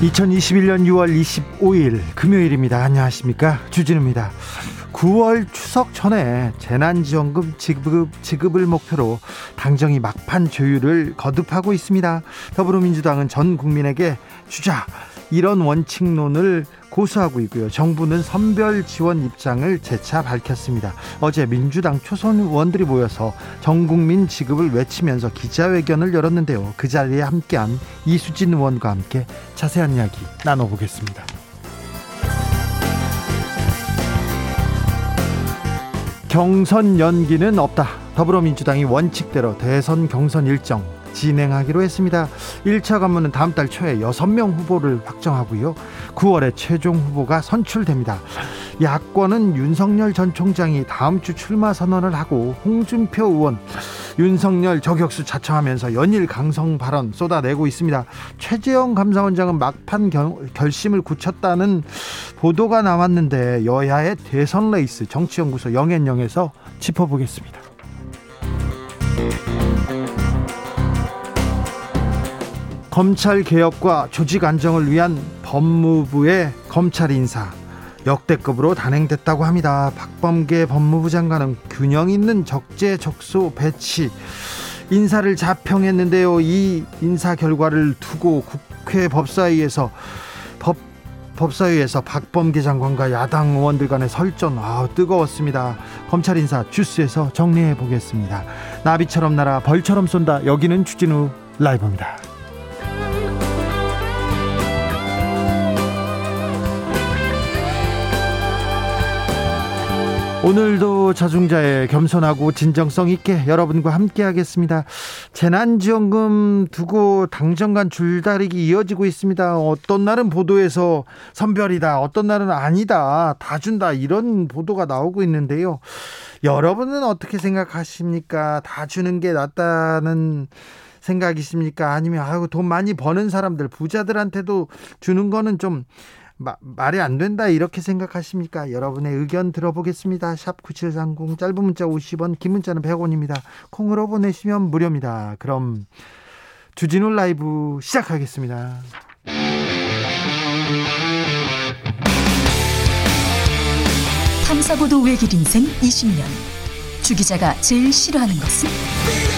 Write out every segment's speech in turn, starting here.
2021년 6월 25일 금요일입니다. 안녕하십니까? 주진우입니다. 9월 추석 전에 재난지원금 지급, 지급을 목표로 당정이 막판 조율을 거듭하고 있습니다. 더불어민주당은 전 국민에게 주자 이런 원칙론을 고수하고 있고요. 정부는 선별 지원 입장을 재차 밝혔습니다. 어제 민주당 초선 의원들이 모여서 전 국민 지급을 외치면서 기자회견을 열었는데요. 그 자리에 함께한 이수진 의원과 함께 자세한 이야기 나눠보겠습니다. 경선 연기는 없다. 더불어민주당이 원칙대로 대선 경선 일정 진행하기로 했습니다. 1차 관문은 다음 달 초에 6명 후보를 확정하고요. 9월에 최종 후보가 선출됩니다. 야권은 윤석열 전 총장이 다음 주 출마 선언을 하고 홍준표 의원 윤석열 저격수 자청하면서 연일 강성 발언 쏟아내고 있습니다. 최재형 감사원장은 막판 결, 결심을 굳혔다는 보도가 나왔는데 여야의 대선 레이스 정치연구소 영앤영에서 짚어보겠습니다. 검찰 개혁과 조직 안정을 위한 법무부의 검찰 인사 역대급으로 단행됐다고 합니다. 박범계 법무부 장관은 균형 있는 적재적소 배치 인사를 자평했는데요. 이 인사 결과를 두고 국회 법사위에서 법 법사위에서 박범계 장관과 야당 의원들 간의 설전 아 뜨거웠습니다. 검찰 인사 주스에서 정리해 보겠습니다. 나비처럼 날아 벌처럼 쏜다. 여기는 추진우 라이브입니다. 오늘도 자중자의 겸손하고 진정성 있게 여러분과 함께 하겠습니다. 재난지원금 두고 당정 간 줄다리기 이어지고 있습니다. 어떤 날은 보도에서 선별이다. 어떤 날은 아니다. 다 준다. 이런 보도가 나오고 있는데요. 여러분은 어떻게 생각하십니까? 다 주는 게 낫다는 생각이십니까? 아니면 아유 돈 많이 버는 사람들 부자들한테도 주는 거는 좀 마, 말이 안 된다 이렇게 생각하십니까? 여러분의 의견 들어보겠습니다. 샵 9730 짧은 문자 50원 긴 문자는 100원입니다. 콩으로 보내시면 무료입니다. 그럼 주진우 라이브 시작하겠습니다. 탐사보도 외길 인생 20년 주 기자가 제일 싫어하는 것은?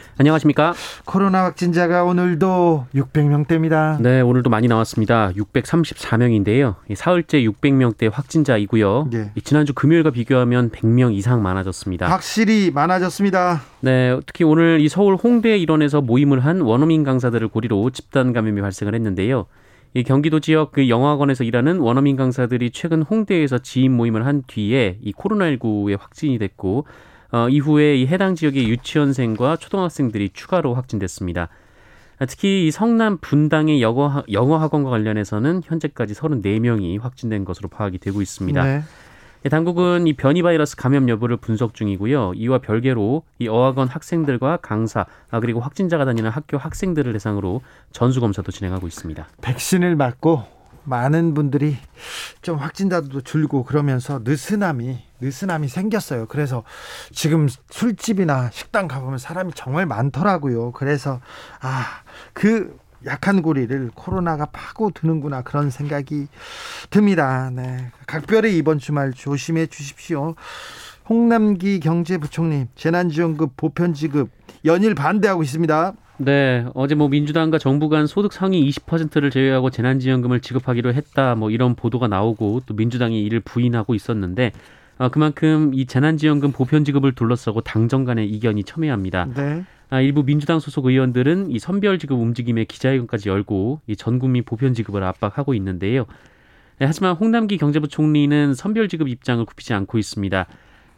안녕하십니까? 코로나 확진자가 오늘도 600명대입니다. 네, 오늘도 많이 나왔습니다. 634명인데요. 사흘째 600명대 확진자이고요. 네. 지난주 금요일과 비교하면 100명 이상 많아졌습니다. 확실히 많아졌습니다. 네, 특히 오늘 이 서울 홍대 일원에서 모임을 한 원어민 강사들을 고리로 집단 감염이 발생을 했는데요. 이 경기도 지역 그 영화관에서 일하는 원어민 강사들이 최근 홍대에서 지인 모임을 한 뒤에 이 코로나19에 확진이 됐고 어, 이후에 이 해당 지역의 유치원생과 초등학생들이 추가로 확진됐습니다. 특히 이 성남 분당의 영어, 영어 학원과 관련해서는 현재까지 34명이 확진된 것으로 파악이 되고 있습니다. 네. 예, 당국은 이 변이 바이러스 감염 여부를 분석 중이고요. 이와 별개로 이 어학원 학생들과 강사 아, 그리고 확진자가 다니는 학교 학생들을 대상으로 전수 검사도 진행하고 있습니다. 백신을 맞고 많은 분들이 좀 확진자도 줄고 그러면서 느슨함이 느슨함이 생겼어요. 그래서 지금 술집이나 식당 가보면 사람이 정말 많더라고요. 그래서 아 그 약한 고리를 코로나가 파고 드는구나 그런 생각이 듭니다. 네. 각별히 이번 주말 조심해 주십시오. 홍남기 경제부총리 재난지원금 보편 지급 연일 반대하고 있습니다. 네, 어제 뭐 민주당과 정부 간 소득 상위 20%를 제외하고 재난지원금을 지급하기로 했다, 뭐 이런 보도가 나오고 또 민주당이 이를 부인하고 있었는데 어, 그만큼 이 재난지원금 보편 지급을 둘러싸고 당정 간의 이견이 첨예합니다. 네. 아, 일부 민주당 소속 의원들은 이 선별 지급 움직임에 기자회견까지 열고 이 전 국민 보편 지급을 압박하고 있는데요. 네, 하지만 홍남기 경제부 총리는 선별 지급 입장을 굽히지 않고 있습니다.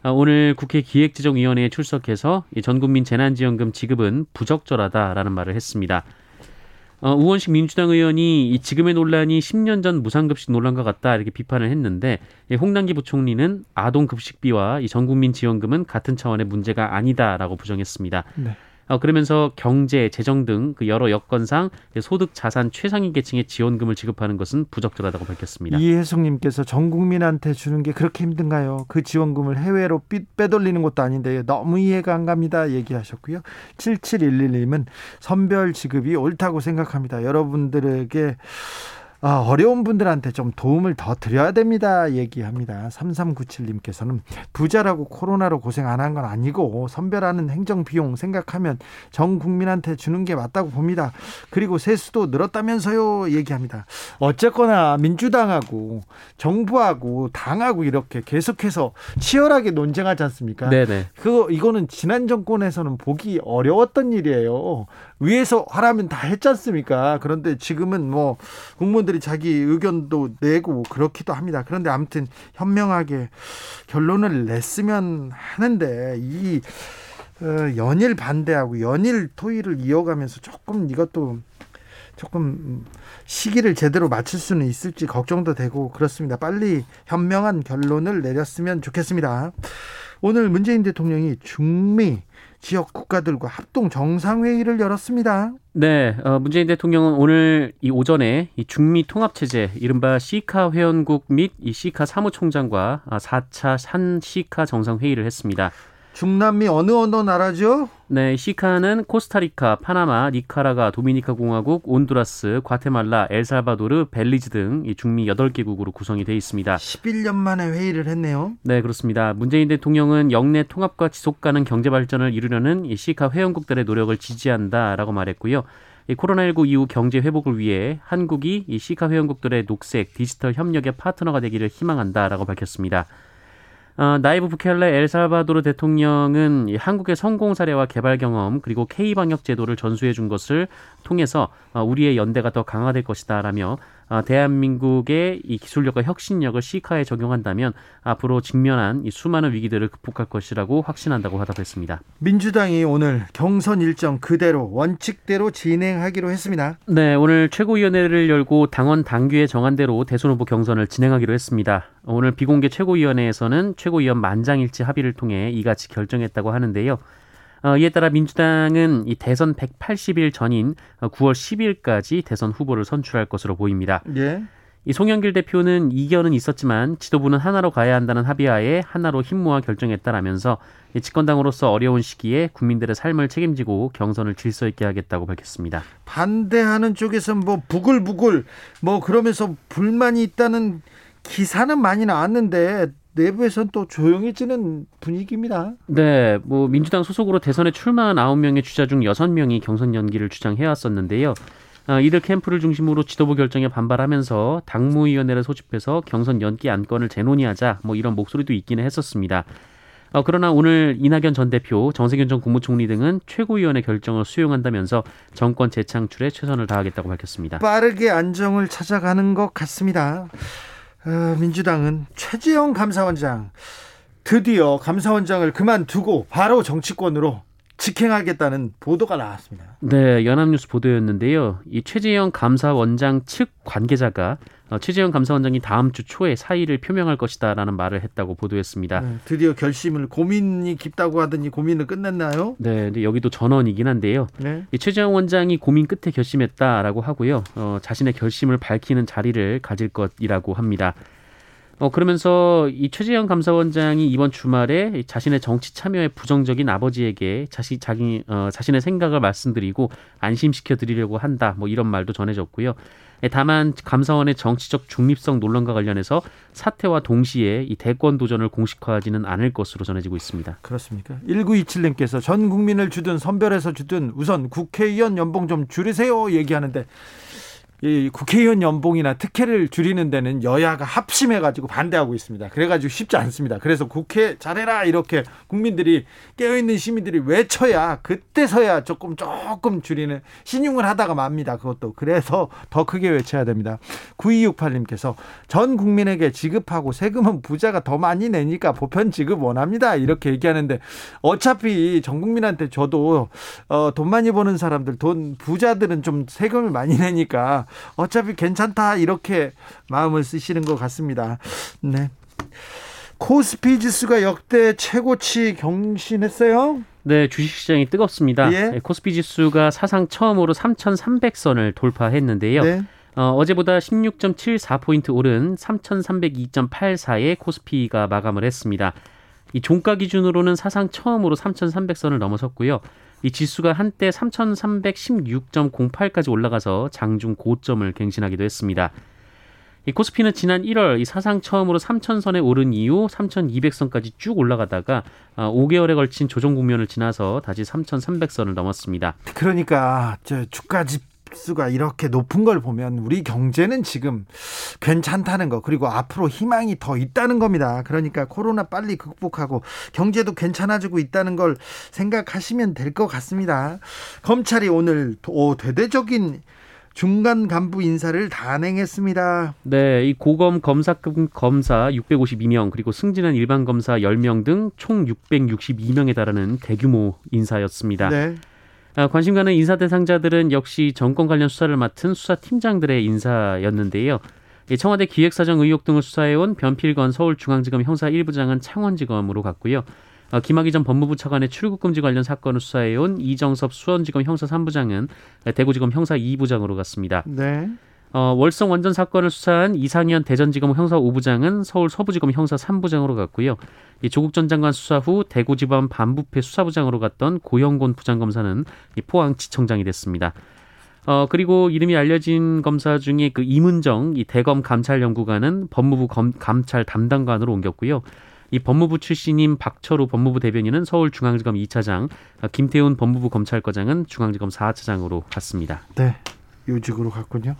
아, 오늘 국회 기획재정위원회에 출석해서 전국민 재난지원금 지급은 부적절하다라는 말을 했습니다. 어, 우원식 민주당 의원이 이 지금의 논란이 10년 전 무상급식 논란과 같다 이렇게 비판을 했는데 홍남기 부총리는 아동 급식비와 이 전국민 지원금은 같은 차원의 문제가 아니다라고 부정했습니다. 네. 어, 그러면서 경제, 재정 등 그 여러 여건상 소득 자산 최상위 계층의 지원금을 지급하는 것은 부적절하다고 밝혔습니다. 이혜숙님께서 전 국민한테 주는 게 그렇게 힘든가요? 그 지원금을 해외로 빼돌리는 것도 아닌데 너무 이해가 안 갑니다. 얘기하셨고요. 7711님은 선별 지급이 옳다고 생각합니다. 여러분들에게 아, 어려운 분들한테 좀 도움을 더 드려야 됩니다. 얘기합니다. 3397님께서는 부자라고 코로나로 고생 안 한 건 아니고 선별하는 행정 비용 생각하면 전 국민한테 주는 게 맞다고 봅니다. 그리고 세수도 늘었다면서요. 얘기합니다. 어쨌거나 민주당하고 정부하고 당하고 이렇게 계속해서 치열하게 논쟁하지 않습니까? 네네. 그 이거는 지난 정권에서는 보기 어려웠던 일이에요. 위에서 하라면 다 했지 않습니까? 그런데 지금은 뭐 국민들이 자기 의견도 내고 그렇기도 합니다. 그런데 아무튼 현명하게 결론을 냈으면 하는데 이 어, 연일 반대하고 연일 토의를 이어가면서 조금 이것도 조금 시기를 제대로 맞출 수는 있을지 걱정도 되고 그렇습니다. 빨리 현명한 결론을 내렸으면 좋겠습니다. 오늘 문재인 대통령이 중미 지역 국가들과 합동 정상회의를 열었습니다. 네, 어, 문재인 대통령은 오늘 이 오전에 이 중미 통합체제, 이른바 시카 회원국 및 이 시카 사무총장과 4차 산 시카 정상회의를 했습니다. 중남미 어느 어느 나라죠? 네, 시카는 코스타리카, 파나마, 니카라가, 도미니카 공화국, 온두라스, 과테말라, 엘살바도르, 벨리즈 등이 중미 8개국으로 구성이 되어 있습니다. 11년 만에 회의를 했네요. 네, 그렇습니다. 문재인 대통령은 영내 통합과 지속 가능 경제 발전을 이루려는 이 시카 회원국들의 노력을 지지한다라고 말했고요. 이 코로나19 이후 경제 회복을 위해 한국이 이 시카 회원국들의 녹색 디지털 협력의 파트너가 되기를 희망한다라고 밝혔습니다. 어, 나이브 부켈레 엘살바도르 대통령은 한국의 성공 사례와 개발 경험 그리고 K 방역 제도를 전수해 준 것을 통해서 어, 우리의 연대가 더 강화될 것이다라며 어, 대한민국의 이 기술력과 혁신력을 시카에 적용한다면 앞으로 직면한 이 수많은 위기들을 극복할 것이라고 확신한다고 화답했습니다. 민주당이 오늘 경선 일정 그대로 원칙대로 진행하기로 했습니다. 네, 오늘 최고위원회를 열고 당원 당규에 정한 대로 대선 후보 경선을 진행하기로 했습니다. 오늘 비공개 최고위원회에서는 최고위원 만장일치 합의를 통해 이같이 결정했다고 하는데요. 어, 이에 따라 민주당은 이 대선 180일 전인 9월 10일까지 대선 후보를 선출할 것으로 보입니다. 예. 이 송영길 대표는 이견은 있었지만 지도부는 하나로 가야 한다는 합의하에 하나로 힘 모아 결정했다라면서 이 집권당으로서 어려운 시기에 국민들의 삶을 책임지고 경선을 질서 있게 하겠다고 밝혔습니다. 반대하는 쪽에서 뭐 부글부글 뭐 그러면서 불만이 있다는 기사는 많이 나왔는데 내부에선 또 조용해지는 분위기입니다. 네, 뭐 민주당 소속으로 대선에 출마한 9명의 주자 중 6명이 경선 연기를 주장해 왔었는데요. 어, 이들 캠프를 중심으로 지도부 결정에 반발하면서 당무위원회를 소집해서 경선 연기 안건을 재논의하자 뭐 이런 목소리도 있기는 했었습니다. 어, 그러나 오늘 이낙연 전 대표, 정세균 전 국무총리 등은 최고위원회 결정을 수용한다면서 정권 재창출에 최선을 다하겠다고 밝혔습니다. 빠르게 안정을 찾아가는 것 같습니다. 어, 민주당은 최재형 감사원장 드디어 감사원장을 그만두고 바로 정치권으로 직행하겠다는 보도가 나왔습니다. 네, 연합뉴스 보도였는데요. 이 최재형 감사원장 측 관계자가 어, 최재형 감사원장이 다음 주 초에 사의를 표명할 것이다라는 말을 했다고 보도했습니다. 네, 드디어 결심을 고민이 깊다고 하더니 고민을 끝냈나요? 네, 여기도 전원이긴 한데요. 네. 이 최재형 원장이 고민 끝에 결심했다라고 하고요. 어, 자신의 결심을 밝히는 자리를 가질 것이라고 합니다. 어 그러면서 이 최재형 감사원장이 이번 주말에 자신의 정치 참여에 부정적인 아버지에게 자신 자기 어 자신의 생각을 말씀드리고 안심시켜 드리려고 한다. 뭐 이런 말도 전해졌고요. 예, 다만 감사원의 정치적 중립성 논란과 관련해서 사퇴와 동시에 이 대권 도전을 공식화하지는 않을 것으로 전해지고 있습니다. 그렇습니까? 1927님께서 전 국민을 주든 선별해서 주든 우선 국회의원 연봉 좀 줄이세요 얘기하는데 이 국회의원 연봉이나 특혜를 줄이는 데는 여야가 합심해 가지고 반대하고 있습니다. 그래 가지고 쉽지 않습니다. 그래서 국회 잘해라 이렇게 국민들이 깨어 있는 시민들이 외쳐야 그때서야 조금 조금 줄이는 신용을 하다가 맙니다. 그것도 그래서 더 크게 외쳐야 됩니다. 9268님께서 전 국민에게 지급하고 세금은 부자가 더 많이 내니까 보편 지급 원합니다. 이렇게 얘기하는데 어차피 전 국민한테 저도 어, 돈 많이 버는 사람들 돈 부자들은 좀 세금을 많이 내니까 어차피 괜찮다 이렇게 마음을 쓰시는 것 같습니다. 네. 코스피 지수가 역대 최고치 경신했어요. 네, 주식시장이 뜨겁습니다. 예. 네, 코스피 지수가 사상 처음으로 3,300선을 돌파했는데요. 네. 어, 어제보다 16.74포인트 오른 3,302.84에 코스피가 마감을 했습니다. 이 종가 기준으로는 사상 처음으로 3,300선을 넘어섰고요. 이 지수가 한때 3,316.08까지 올라가서 장중 고점을 갱신하기도 했습니다. 이 코스피는 지난 1월 이 사상 처음으로 3,000선에 오른 이후 3,200선까지 쭉 올라가다가 5개월에 걸친 조정 국면을 지나서 다시 3,300선을 넘었습니다. 그러니까 저 주가 지 수가 이렇게 높은 걸 보면 우리 경제는 지금 괜찮다는 거 그리고 앞으로 희망이 더 있다는 겁니다. 그러니까 코로나 빨리 극복하고 경제도 괜찮아지고 있다는 걸 생각하시면 될 것 같습니다. 검찰이 오늘 오, 대대적인 중간 간부 인사를 단행했습니다. 네, 이 고검 검사급 검사 652명 그리고 승진한 일반 검사 10명 등 총 662명에 달하는 대규모 인사였습니다. 네. 아, 관심 가는 인사 대상자들은 역시 정권 관련 수사를 맡은 수사팀장들의 인사였는데요. 이 청와대 기획사정 의혹 등을 수사해온 변필건 서울중앙지검 형사 1부장은 창원지검으로 갔고요. 어, 김학의 전 법무부 차관의 출국금지 관련 사건을 수사해온 이정섭 수원지검 형사 3부장은 대구지검 형사 2부장으로 갔습니다. 네. 어, 월성 원전 사건을 수사한 이상현 대전지검 형사 5부장은 서울 서부지검 형사 3부장으로 갔고요. 이 조국 전 장관 수사 후 대구지법 반부패 수사부장으로 갔던 고영곤 부장검사는 이 포항지청장이 됐습니다. 어, 그리고 이름이 알려진 검사 중에 그 이문정 이 대검 감찰연구관은 법무부 검, 감찰 담당관으로 옮겼고요. 이 법무부 출신인 박철우 법무부 대변인은 서울중앙지검 2차장, 김태훈 법무부 검찰과장은 중앙지검 4차장으로 갔습니다. 네. 요직으로 갔군요.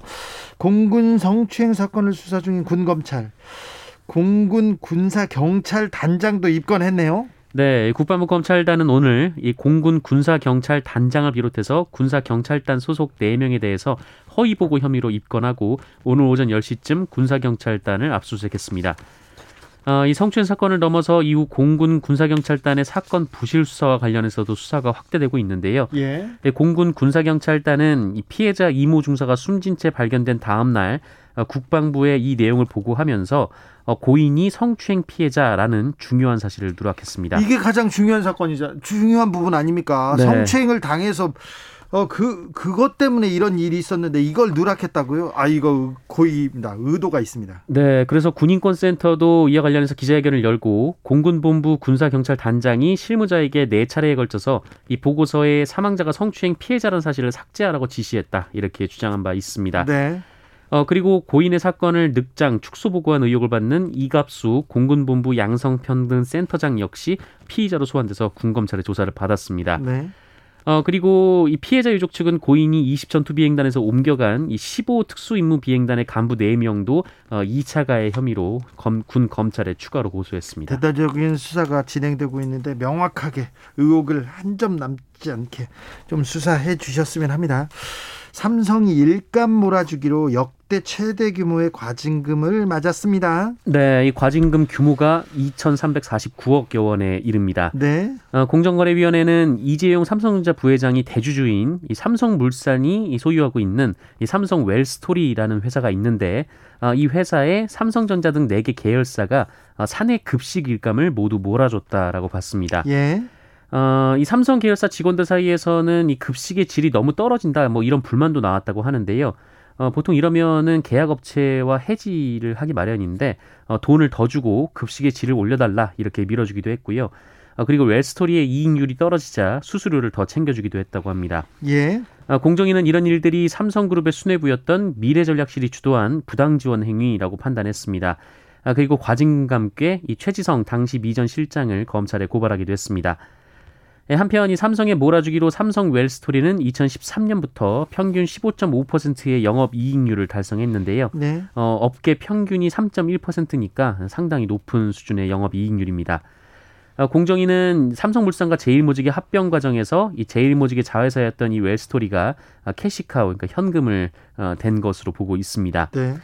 공군 성추행 사건을 수사 중인 군 검찰, 공군 군사 경찰 단장도 입건했네요. 네, 국방부 검찰단은 오늘 이 공군 군사 경찰 단장을 비롯해서 군사 경찰단 소속 4명에 대해서 허위 보고 혐의로 입건하고 오늘 오전 10시쯤 군사 경찰단을 압수수색했습니다. 어, 이 성추행 사건을 넘어서 이후 공군 군사경찰단의 사건 부실 수사와 관련해서도 수사가 확대되고 있는데요. 예. 네, 공군 군사경찰단은 이 피해자 이모 중사가 숨진 채 발견된 다음 날 어, 국방부에 이 내용을 보고하면서 어, 고인이 성추행 피해자라는 중요한 사실을 누락했습니다. 이게 가장 중요한 사건이자 중요한 부분 아닙니까? 네. 성추행을 당해서 어 그 그것 때문에 이런 일이 있었는데 이걸 누락했다고요? 아 이거 고의입니다. 의도가 있습니다. 네, 그래서 군인권센터도 이와 관련해서 기자회견을 열고 공군본부 군사경찰단장이 실무자에게 네 차례에 걸쳐서 이 보고서에 사망자가 성추행 피해자라는 사실을 삭제하라고 지시했다 이렇게 주장한 바 있습니다. 네. 어, 그리고 고인의 사건을 늑장 축소 보고한 의혹을 받는 이갑수 공군본부 양성평등센터장 역시 피의자로 소환돼서 군검찰의 조사를 받았습니다. 네. 어, 그리고 이 피해자 유족 측은 고인이 20전투 비행단에서 옮겨간 이 15 특수 임무 비행단의 간부 4명도 어, 2차 가해 혐의로 검, 군 검찰에 추가로 고소했습니다. 대대적인 수사가 진행되고 있는데 명확하게 의혹을 한 점 남지 않게 좀 수사해 주셨으면 합니다. 삼성이 일감 몰아주기로 역 대 최대 규모의 과징금을 맞았습니다. 네, 이 과징금 규모가 2,349억여 원에 이릅니다. 네. 어, 공정거래위원회는 이재용 삼성전자 부회장이 대주주인 이 삼성물산이 이 소유하고 있는 이 삼성 웰스토리라는 회사가 있는데 어, 이 회사에 삼성전자 등 4개 계열사가 어, 사내 급식 일감을 모두 몰아줬다라고 봤습니다. 예. 어, 이 삼성 계열사 직원들 사이에서는 이 급식의 질이 너무 떨어진다, 뭐 이런 불만도 나왔다고 하는데요. 어, 보통 이러면은 계약업체와 해지를 하기 마련인데 어, 돈을 더 주고 급식의 질을 올려달라 이렇게 밀어주기도 했고요. 어, 그리고 웰스토리의 이익률이 떨어지자 수수료를 더 챙겨주기도 했다고 합니다. 예. 어, 공정위는 이런 일들이 삼성그룹의 수뇌부였던 미래전략실이 주도한 부당 지원 행위라고 판단했습니다. 아, 그리고 과징금과 함께 이 최지성 당시 미전 실장을 검찰에 고발하기도 했습니다. 예, 한편 이 삼성의 몰아주기로 삼성 웰스토리는 2013년부터 평균 15.5%의 영업 이익률을 달성했는데요. 네. 어, 업계 평균이 3.1%니까 상당히 높은 수준의 영업 이익률입니다. 어, 공정위는 삼성물산과 제일모직의 합병 과정에서 이 제일모직의 자회사였던 이 웰스토리가 아, 캐시카우 그러니까 현금을 어, 댄 것으로 보고 있습니다. 네.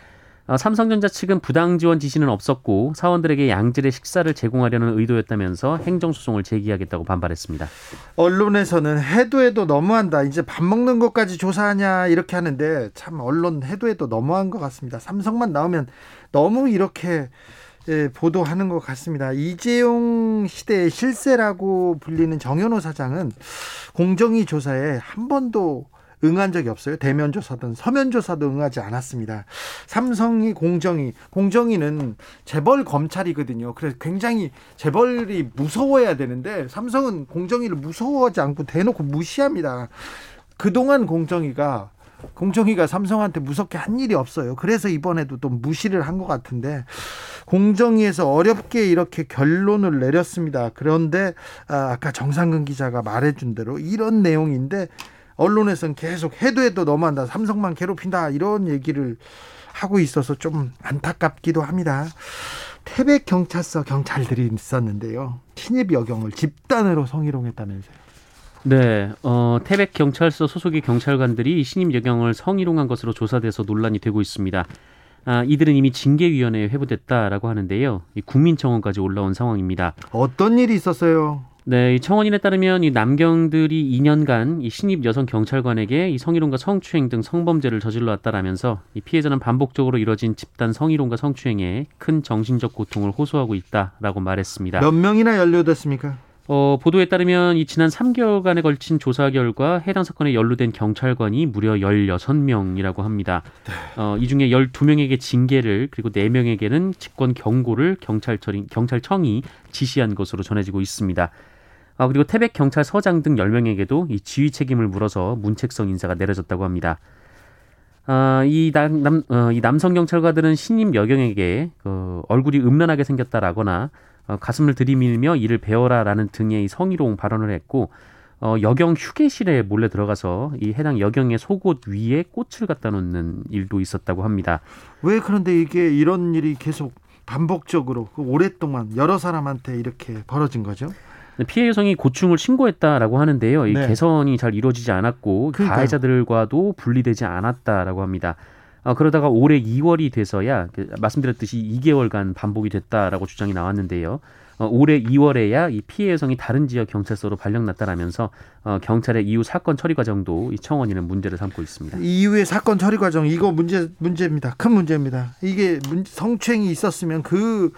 어, 삼성전자 측은 부당 지원 지시는 없었고 사원들에게 양질의 식사를 제공하려는 의도였다면서 행정소송을 제기하겠다고 반발했습니다. 언론에서는 해도 해도 너무한다. 이제 밥 먹는 것까지 조사하냐 이렇게 하는데 참 언론 해도 해도 너무한 것 같습니다. 삼성만 나오면 너무 이렇게 예, 보도하는 것 같습니다. 이재용 시대의 실세라고 불리는 정현호 사장은 공정위 조사에 한 번도 응한 적이 없어요. 대면 조사든 서면 조사도 응하지 않았습니다. 삼성이 공정위, 공정위는 재벌 검찰이거든요. 그래서 굉장히 재벌이 무서워야 되는데 삼성은 공정위를 무서워하지 않고 대놓고 무시합니다. 그동안 공정위가 공정위가 삼성한테 무섭게 한 일이 없어요. 그래서 이번에도 또 무시를 한 것 같은데 공정위에서 어렵게 이렇게 결론을 내렸습니다. 그런데 아, 아까 정상근 기자가 말해준 대로 이런 내용인데 언론에서는 계속 해도 해도 너무한다. 삼성만 괴롭힌다. 이런 얘기를 하고 있어서 좀 안타깝기도 합니다. 태백 경찰서 경찰들이 있었는데요. 신입 여경을 집단으로 성희롱했다면서요. 네, 어, 태백 경찰서 소속의 경찰관들이 신임 여경을 성희롱한 것으로 조사돼서 논란이 되고 있습니다. 아, 이들은 이미 징계위원회에 회부됐다라고 하는데요. 이 국민청원까지 올라온 상황입니다. 어떤 일이 있었어요? 네, 이 청원인에 따르면 이 남경들이 2년간 이 신입 여성 경찰관에게 이 성희롱과 성추행 등 성범죄를 저질러 왔다라면서 이 피해자는 반복적으로 이뤄진 집단 성희롱과 성추행에 큰 정신적 고통을 호소하고 있다라고 말했습니다. 몇 명이나 연루됐습니까? 어, 보도에 따르면 이 지난 3개월간에 걸친 조사 결과 해당 사건에 연루된 경찰관이 무려 16명이라고 합니다. 어, 이 중에 12명에게 징계를 그리고 4명에게는 직권 경고를 경찰청이, 경찰청이 지시한 것으로 전해지고 있습니다. 아, 그리고 태백 경찰서장 등 10명에게도 이 지휘 책임을 물어서 문책성 인사가 내려졌다고 합니다. 아, 이, 남, 남, 어, 이 남성 경찰관들은 신임 여경에게 어, 얼굴이 음란하게 생겼다라거나 어, 가슴을 들이밀며 이를 배워라라는 등의 이 성희롱 발언을 했고 어, 여경 휴게실에 몰래 들어가서 이 해당 여경의 속옷 위에 꽃을 갖다 놓는 일도 있었다고 합니다. 왜 그런데 이게 이런 일이 계속 반복적으로 그 오랫동안 여러 사람한테 이렇게 벌어진 거죠? 피해 여성이 고충을 신고했다라고 하는데요. 이 네. 개선이 잘 이루어지지 않았고 그러니까요. 가해자들과도 분리되지 않았다라고 합니다. 어, 그러다가 올해 2월이 돼서야 그 말씀드렸듯이 2개월간 반복이 됐다라고 주장이 나왔는데요. 어, 올해 2월에야 이 피해 여성이 다른 지역 경찰서로 발령났다라면서 어, 경찰의 이후 사건 처리 과정도 이 청원인은 문제를 삼고 있습니다. 이후의 사건 처리 과정 이거 문제 문제입니다. 큰 문제입니다. 이게 문- 성추행이 있었으면 그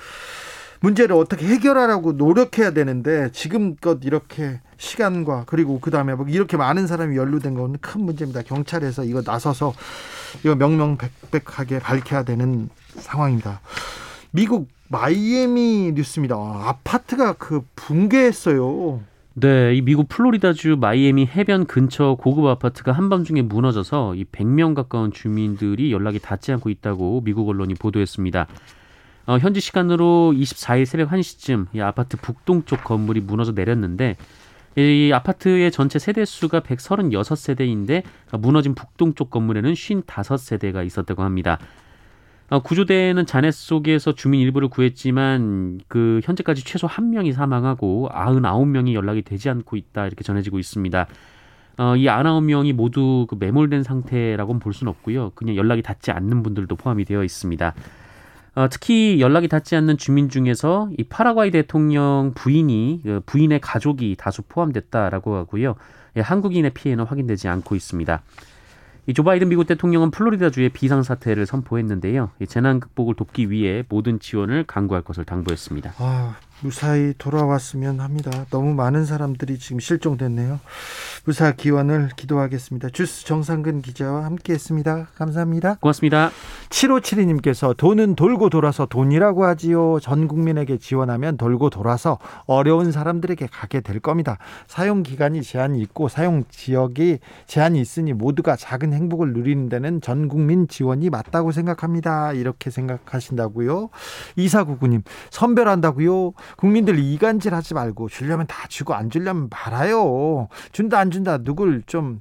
문제를 어떻게 해결하라고 노력해야 되는데 지금껏 이렇게 시간과 그리고 그 다음에 뭐 이렇게 많은 사람이 연루된 건 큰 문제입니다. 경찰에서 이거 나서서 이거 명명백백하게 밝혀야 되는 상황입니다. 미국 마이애미 뉴스입니다. 아, 아파트가 그 붕괴했어요. 네, 이 미국 플로리다주 마이애미 해변 근처 고급 아파트가 한밤중에 무너져서 이 100명 가까운 주민들이 연락이 닿지 않고 있다고 미국 언론이 보도했습니다. 어, 현지 시간으로 24일 새벽 1시쯤 이 아파트 북동쪽 건물이 무너져 내렸는데 이 아파트의 전체 세대 수가 136세대인데 무너진 북동쪽 건물에는 55세대가 있었다고 합니다. 어, 구조대는 잔해 속에서 주민 일부를 구했지만 그 현재까지 최소 한 명이 사망하고 99명이 연락이 되지 않고 있다 이렇게 전해지고 있습니다. 어, 이 99명이 모두 그 매몰된 상태라고는 볼 수는 없고요. 그냥 연락이 닿지 않는 분들도 포함이 되어 있습니다. 어, 특히 연락이 닿지 않는 주민 중에서 이 파라과이 대통령 부인이 그 부인의 가족이 다수 포함됐다라고 하고요. 예, 한국인의 피해는 확인되지 않고 있습니다. 이조 바이든 미국 대통령은 플로리다주에 비상 사태를 선포했는데요. 이 재난 극복을 돕기 위해 모든 지원을 강구할 것을 당부했습니다. 아, 무사히 돌아왔으면 합니다. 너무 많은 사람들이 지금 실종됐네요. 무사 기원을 기도하겠습니다. 주스 정상근 기자와 함께했습니다. 감사합니다. 고맙습니다. 7572님께서 돈은 돌고 돌아서 돈이라고 하지요. 전 국민에게 지원하면 돌고 돌아서 어려운 사람들에게 가게 될 겁니다. 사용 기간이 제한이 있고 사용 지역이 제한이 있으니 모두가 작은 행복을 누리는 데는 전 국민 지원이 맞다고 생각합니다. 이렇게 생각하신다고요. 이사구구님 선별한다고요. 국민들 이간질 하지 말고 주려면 다 주고 안 주려면 말아요. 준다 안 준다 누굴 좀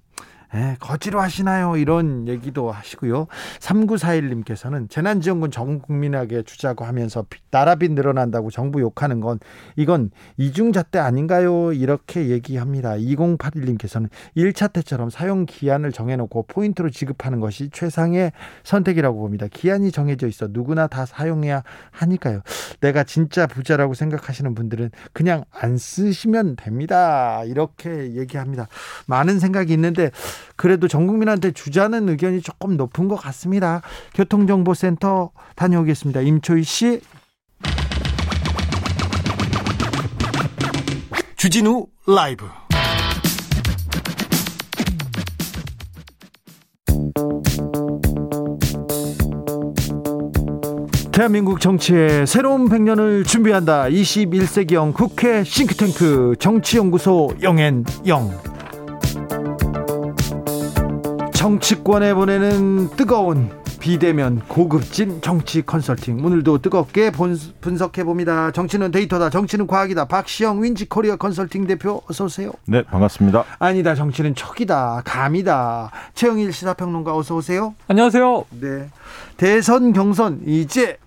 에, 거지로 하시나요? 이런 얘기도 하시고요. 3941님께서는 재난지원금 전 국민에게 주자고 하면서 나라비 늘어난다고 정부 욕하는 건 이건 이중잣대 아닌가요? 이렇게 얘기합니다. 2081님께서는 1차 때처럼 사용 기한을 정해놓고 포인트로 지급하는 것이 최상의 선택이라고 봅니다. 기한이 정해져 있어 누구나 다 사용해야 하니까요. 내가 진짜 부자라고 생각하시는 분들은 그냥 안 쓰시면 됩니다. 이렇게 얘기합니다. 많은 생각이 있는데 그래도 전 국민한테 주자는 의견이 조금 높은 것 같습니다. 교통정보센터 다녀오겠습니다. 임초희 씨. 주진우 라이브. 대한민국 정치의 새로운 100년을 준비한다. 21세기형 국회 싱크탱크 정치연구소 영앤영. 정치권에 보내는 뜨거운 비대면 고급진 정치 컨설팅 오늘도 뜨겁게 분석해 봅니다. 정치는 데이터다. 정치는 과학이다. 박시영 윈지 코리아 컨설팅 대표 어서 오세요. 네, 반갑습니다. 아니다. 정치는 척이다. 감이다. 최영일 시사평론가 어서 오세요. 안녕하세요. 네. 대선 경선 이제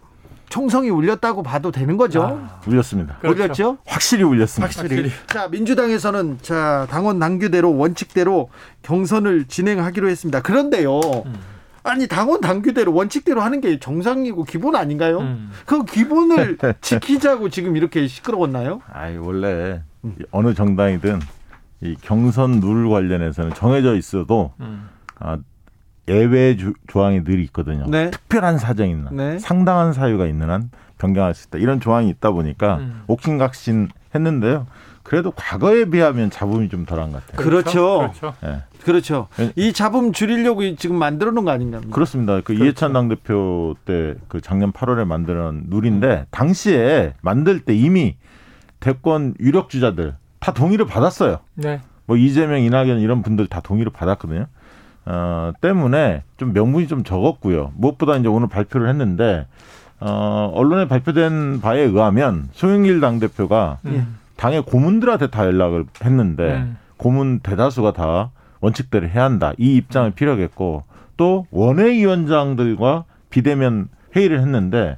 총성이 울렸다고 봐도 되는 거죠? 아, 울렸습니다. 그렇죠. 울렸죠? 확실히 울렸습니다. 확실히. 확실히. 자, 민주당에서는 자, 당원 당규대로 원칙대로 경선을 진행하기로 했습니다. 그런데요. 음. 아니 당원 당규대로 원칙대로 하는 게 정상이고 기본 아닌가요? 음. 그 기본을 지키자고 지금 이렇게 시끄러웠나요? 아이 원래 음. 어느 정당이든 이 경선 룰 관련해서는 정해져 있어도 음. 아, 예외 주, 조항이 늘 있거든요. 네. 특별한 사정이 있는 네. 상당한 사유가 있는 한 변경할 수 있다. 이런 조항이 있다 보니까 음. 옥신각신 했는데요. 그래도 과거에 비하면 잡음이 좀 덜한 것 같아요. 그렇죠. 그렇죠. 네. 그렇죠. 이 잡음 줄이려고 지금 만들어 놓은 거 아닌가? 그렇습니다. 그 그렇죠. 이해찬 당대표 때 그 작년 8월에 만든 룰인데 당시에 만들 때 이미 대권 유력 주자들 다 동의를 받았어요. 네. 뭐 이재명, 이낙연 이런 분들 다 동의를 받았거든요. 어, 때문에 좀 명분이 좀 적었고요. 무엇보다 이제 오늘 발표를 했는데 어, 언론에 발표된 바에 의하면 송영길 당 대표가 음. 당의 고문들한테 다 연락을 했는데 음. 고문 대다수가 다 원칙대로 해야 한다. 이 입장을 피력했고 또 원외위원장들과 비대면 회의를 했는데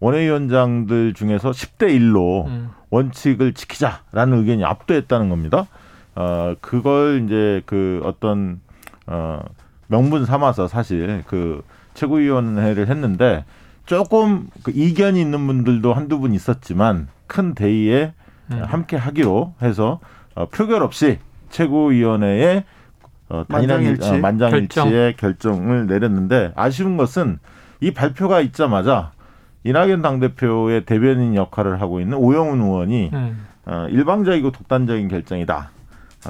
원외위원장들 중에서 10대 1로 음. 원칙을 지키자라는 의견이 압도했다는 겁니다. 어, 그걸 이제 그 어떤 어, 명분 삼아서 사실 그 최고위원회를 했는데 조금 그 이견이 있는 분들도 한두 분 있었지만 큰 대의에 음. 함께 하기로 해서 어, 표결 없이 최고위원회에 어, 만장일치. 어, 만장일치의 결정. 결정 을 내렸는데 아쉬운 것은 이 발표가 있자마자 이낙연 당대표의 대변인 역할을 하고 있는 오영훈 의원이 음. 어, 일방적이고 독단적인 결정이다.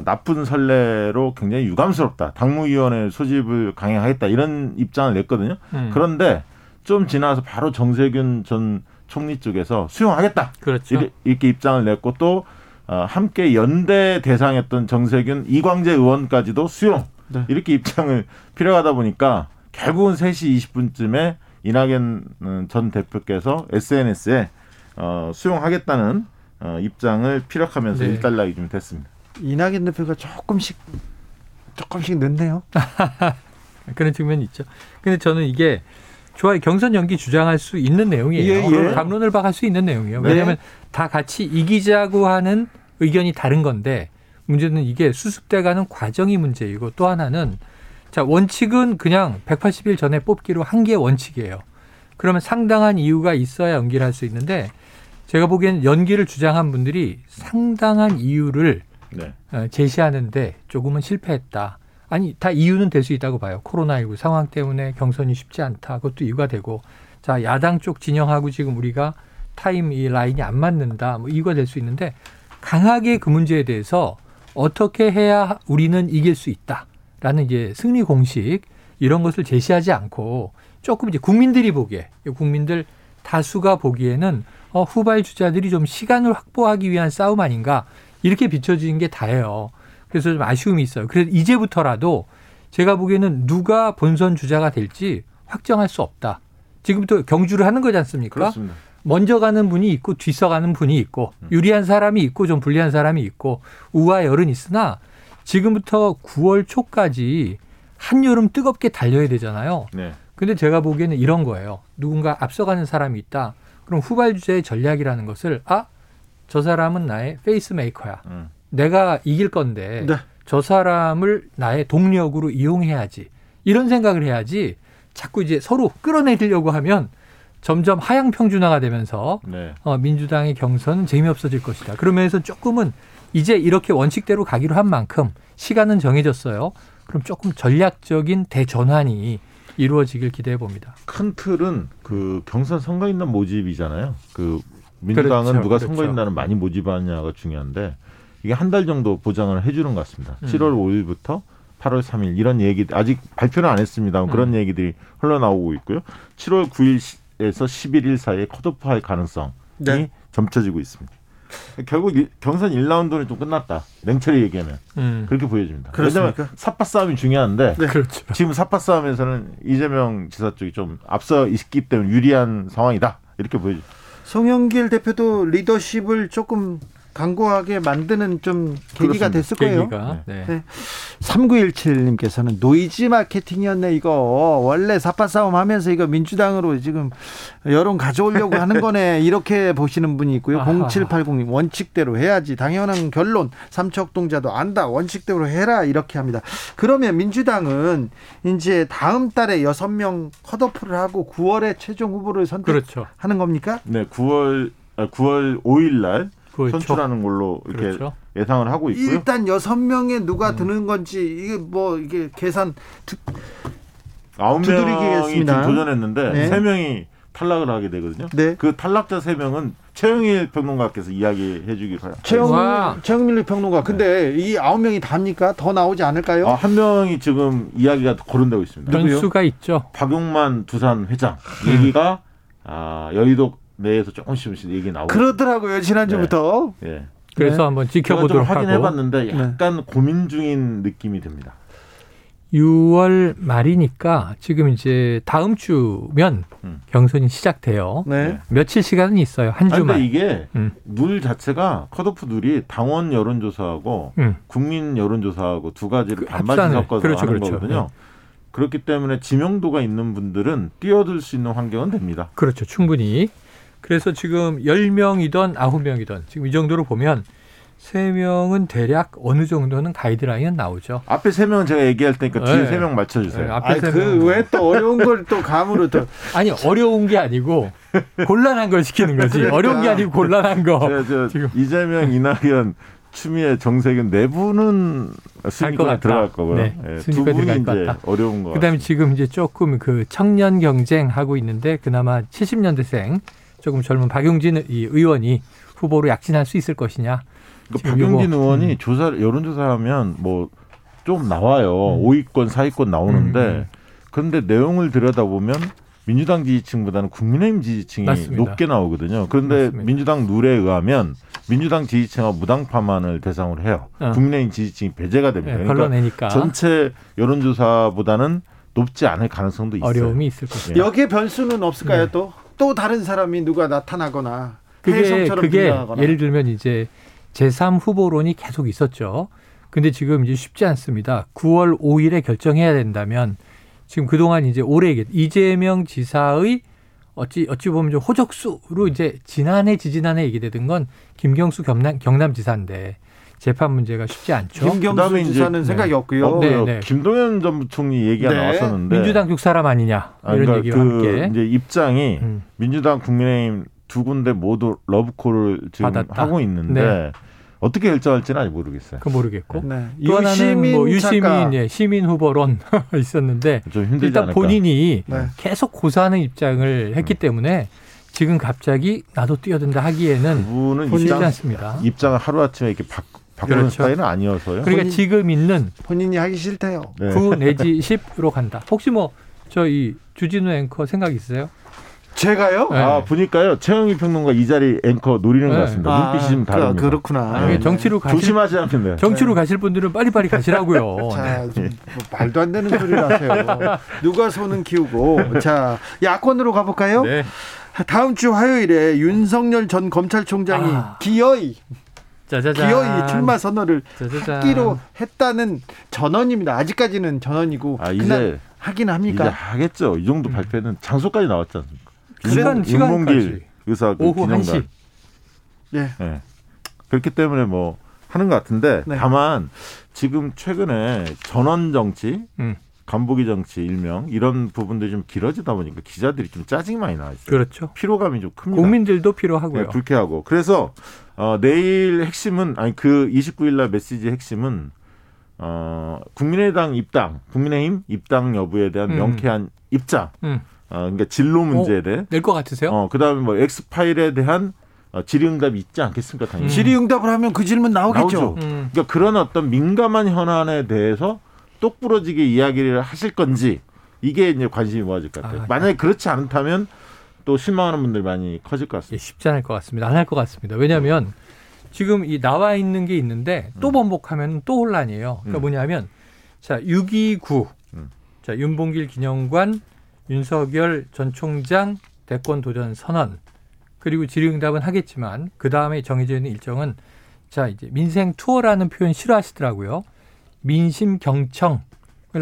나쁜 선례로 굉장히 유감스럽다. 당무위원회 소집을 강행하겠다 이런 입장을 냈거든요. 음. 그런데 좀 지나서 바로 정세균 전 총리 쪽에서 수용하겠다. 그렇죠. 이렇게 입장을 냈고 또 어, 함께 연대 대상했던 정세균, 이광재 의원까지도 수용. 네. 이렇게 입장을 필요하다 보니까 결국은 3시 20분쯤에 이낙연 전 대표께서 SNS에 어, 수용하겠다는 어, 입장을 피력하면서 네. 일단락이 좀 됐습니다. 이낙연 대표가 조금씩 조금씩 늦네요. 그런 측면이 있죠. 근데 저는 이게 좋아요. 경선 연기 주장할 수 있는 내용이에요. 예, 예. 감론을 박할 수 있는 내용이에요. 왜냐하면 네. 다 같이 이기자고 하는 의견이 다른 건데 문제는 이게 수습돼가는 과정이 문제이고 또 하나는 자 원칙은 그냥 180일 전에 뽑기로 한게 원칙이에요. 그러면 상당한 이유가 있어야 연기를 할 수 있는데 제가 보기에는 연기를 주장한 분들이 상당한 이유를 네. 어, 제시하는데 조금은 실패했다. 아니 다 이유는 될 수 있다고 봐요. 코로나19 상황 때문에 경선이 쉽지 않다. 그것도 이유가 되고 자 야당 쪽 진영하고 지금 우리가 타임 이 라인이 안 맞는다. 뭐 이유가 될 수 있는데 강하게 그 문제에 대해서 어떻게 해야 우리는 이길 수 있다라는 이제 승리 공식 이런 것을 제시하지 않고 조금 이제 국민들이 보기에 국민들 다수가 보기에는 어, 후발 주자들이 좀 시간을 확보하기 위한 싸움 아닌가 이렇게 비춰지는 게 다예요. 그래서 좀 아쉬움이 있어요. 그래서 이제부터라도 제가 보기에는 누가 본선 주자가 될지 확정할 수 없다. 지금부터 경주를 하는 거지 않습니까? 그렇습니다. 먼저 가는 분이 있고 뒤서 가는 분이 있고 음. 유리한 사람이 있고 좀 불리한 사람이 있고 우와 열은 있으나 지금부터 9월 초까지 한여름 뜨겁게 달려야 되잖아요. 네. 근데 제가 보기에는 이런 거예요. 누군가 앞서가는 사람이 있다. 그럼 후발 주자의 전략이라는 것을 아, 저 사람은 나의 페이스메이커야. 음. 내가 이길 건데 네. 저 사람을 나의 동력으로 이용해야지. 이런 생각을 해야지 자꾸 이제 서로 끌어내리려고 하면 점점 하향 평준화가 되면서 네. 어, 민주당의 경선은 재미없어질 것이다. 그러면서 조금은 이제 이렇게 원칙대로 가기로 한 만큼 시간은 정해졌어요. 그럼 조금 전략적인 대전환이 이루어지길 기대해 봅니다. 큰 틀은 그 경선 선거인단 모집이잖아요. 그 민주당은 그렇죠, 누가 그렇죠. 선거인단을 많이 모집하냐가 중요한데 이게 한 달 정도 보장을 해주는 것 같습니다. 음. 7월 5일부터 8월 3일 이런 얘기 아직 발표는 안 했습니다. 음. 그런 얘기들이 흘러나오고 있고요. 7월 9일에서 11일 사이에 컷오프할 가능성이 네. 점쳐지고 있습니다. 결국 이- 경선 1라운드는 좀 끝났다. 냉철히 얘기하면 음. 그렇게 보여집니다. 그렇습니까? 왜냐하면 샅바 싸움이 중요한데 네. 그렇죠. 지금 샅바 싸움에서는 이재명 지사 쪽이 좀 앞서 있기 때문에 유리한 상황이다. 이렇게 보여죠. 송영길 대표도 리더십을 조금 강고하게 만드는 좀 계기가 그렇습니다. 됐을 거예요. 계기가. 네. 네. 3917님께서는 노이즈 마케팅이었네 이거 원래 샅바 싸움 하면서 이거 민주당으로 지금 여론 가져오려고 하는 거네 이렇게 보시는 분이 있고요. 아하. 0780님 원칙대로 해야지 당연한 결론 삼척동자도 안다 원칙대로 해라 이렇게 합니다. 그러면 민주당은 이제 다음 달에 6명 컷오프를 하고 9월에 최종 후보를 선택하는 그렇죠. 겁니까? 네, 9월 9월 5일 날 그렇죠. 선출하는 걸로 이렇게 그렇죠. 예상을 하고 있고요. 일단 여섯 명에 음. 누가 드는 건지 이게 뭐 이게 계산 아홉 명이. 도전했는데 네. 세 명이 탈락을 하게 되거든요. 네. 그 탈락자 세 명은 최영일 평론가께서 이야기해 주기로 해요. 최영 와. 최영밀 평론가. 근데 이 아홉 명이 답니까? 더 나오지 않을까요? 아, 한 명이 지금 이야기가 거론되고 있습니다. 누구요? 변수가 있죠. 박용만 두산 회장 얘기가 아, 여의도 내에서 조금씩 조금씩 얘기 나오고 그러더라고요 지난주부터. 예. 그래서 네. 한번 지켜보도록 하고 확인해봤는데 약간 고민 중인 느낌이 듭니다. 6월 말이니까 지금 이제 다음 주면 음. 경선이 시작돼요. 네. 며칠 시간은 있어요. 한 아니, 근데 주만. 이게 음. 룰 자체가 컷오프 룰이 당원 여론조사하고 음. 국민 여론조사하고 두 가지를 그 반반씩 합산을. 섞어서 그렇죠, 하는 그렇죠. 거거든요. 그렇기 때문에 지명도가 있는 분들은 뛰어들 수 있는 환경은 됩니다. 그렇죠. 충분히. 그래서 지금 10명이던 9명이던 지금 이 정도로 보면 3명은 대략 어느 정도는 가이드라인은 나오죠. 앞에 세 명은 제가 얘기할 테니까 뒤에 네. 세명 맞춰주세요. 네, 앞에 아니 그왜 또 어려운 걸 또 감으로 또 아니 어려운 게 아니고 곤란한 걸 시키는 거지. 그러니까. 어려운 게 아니고 곤란한 거. 제가 저 지금. 이재명, 이낙연, 추미애, 정세균 네 분은 것 순위권에 같다. 들어갈 거고요. 네, 예, 두 순위권에 분이 이제 같다. 어려운 거. 그다음에 지금 이제 조금 그 청년 경쟁 하고 있는데 그나마 70년대생 조금 젊은 박용진 이 의원이 후보로 약진할 수 있을 것이냐. 그 박용진 요거, 의원이 음. 조사 여론조사하면 뭐 좀 나와요. 음. 5위권, 4위권 나오는데 음, 음. 그런데 내용을 들여다보면 민주당 지지층보다는 국민의힘 지지층이 맞습니다. 높게 나오거든요. 그런데 맞습니다. 민주당 룰에 의하면 민주당 지지층과 무당파만을 대상으로 해요. 어. 국민의힘 지지층이 배제가 됩니다. 네, 그러니까 걸러내니까 전체 여론조사보다는 높지 않을 가능성도 있어요. 어려움이 있을 것이다. 예. 여기에 변수는 없을까요? 또 또 다른 사람이 누가 나타나거나 그게 그게 등장하거나. 예를 들면 이제 제3 후보론이 계속 있었죠. 근데 지금 이제 쉽지 않습니다. 9월 5일에 결정해야 된다면 지금 그동안 이제 올해 이재명 지사의 어찌 어찌 보면 좀 호적수로 이제 지난해 지지난해 얘기되던 건 김경수 경남 경남지사인데 재판 문제가 쉽지 않죠. 김경수 그다음에 이제- 지사는 네. 생각이 없고요. 어, 네, 그 네. 김동연 전 부총리 얘기가 네. 나왔었는데 민주당 쪽 사람 아니냐 아, 이런 그러니까 얘기와 그 함께 이제 입장이 음. 민주당 국민의힘 두 군데 모두 러브콜을 지금 받았다. 하고 있는데 네. 어떻게 결정할지는 아직 모르겠어요. 그 모르겠고 네. 또 하나는 유시민 뭐. 유시민 예, 시민 후보론 있었는데 일단 않을까. 본인이 네. 계속 고사하는 입장을 했기 때문에 지금 갑자기 나도 뛰어든다 하기에는 그분은 입장, 않습니다. 입장을 하루 아침에 이렇게 바, 바꾸는 그렇죠. 스타일은 아니어서요. 그러니까 본인- 지금 있는 본인이 하기 싫대요. 네. 9 내지 10으로 간다. 혹시 뭐 저희 주진우 앵커 생각 있으세요? 제가요? 네. 아 보니까요 최영희 평론가 이 자리 앵커 노리는 네. 것 같습니다. 아, 눈빛이 좀 다릅니다. 그, 그렇구나. 네. 정치로 가실 조심하셔야 됩니다. 정치로 가실 분들은 빨리 빨리 가시라고요. 자, 네. 좀뭐 말도 안 되는 소리를 하세요. 누가 손은 키우고. 자, 야권으로 가볼까요? 네. 다음 주 화요일에 윤석열 전 검찰총장이 아. 기어이, 짜자잔. 기어이 출마 선언을 짜자잔. 하기로 했다는 전언입니다. 아직까지는 전언이고. 아, 이제 하긴 이제 합니까? 하겠죠. 이 정도 발표는 장소까지 나왔지 않습니까? 시간, 윤- 시간 까지. 윤몽길 의사 그 오후 기념관. 1시. 예. 예. 그렇기 때문에 뭐 하는 것 같은데 네. 다만 지금 최근에 전원 정치, 음. 간보기 정치 일명 이런 부분들이 좀 길어지다 보니까 기자들이 좀 짜증 많이 나와 있어요. 그렇죠. 피로감이 좀 큽니다. 국민들도 필요하고요. 네, 불쾌하고. 그래서 어, 내일 핵심은 아니 그 29일 날 메시지 핵심은 어, 국민의당 입당, 국민의힘 입당 여부에 대한 음. 명쾌한 입장. 음. 어, 그러니까 진로 문제에 대해. 낼 것 같으세요? 어, 그다음에 뭐 엑스 파일에 대한 어, 질의응답이 있지 않겠습니까, 당연히. 음. 질의응답을 하면 그 질문 나오겠죠. 음. 그러니까 그런 어떤 민감한 현안에 대해서 똑부러지게 이야기를 하실 건지 이게 이제 관심이 모아질 것 같아요. 아, 만약에 그렇지 않다면 또 실망하는 분들 많이 커질 것 예, 같습니다. 쉽지 않을 것 같습니다. 안 할 것 같습니다. 왜냐하면 지금 이 나와 있는 게 있는데 또 번복하면 또 혼란이에요. 그러니까 음. 뭐냐면 자 629, 음. 자 윤봉길 기념관, 윤석열 전 총장 대권 도전 선언 그리고 질의응답은 하겠지만 그 다음에 정해져 있는 일정은 자 이제 민생 투어라는 표현 싫어하시더라고요. 민심 경청을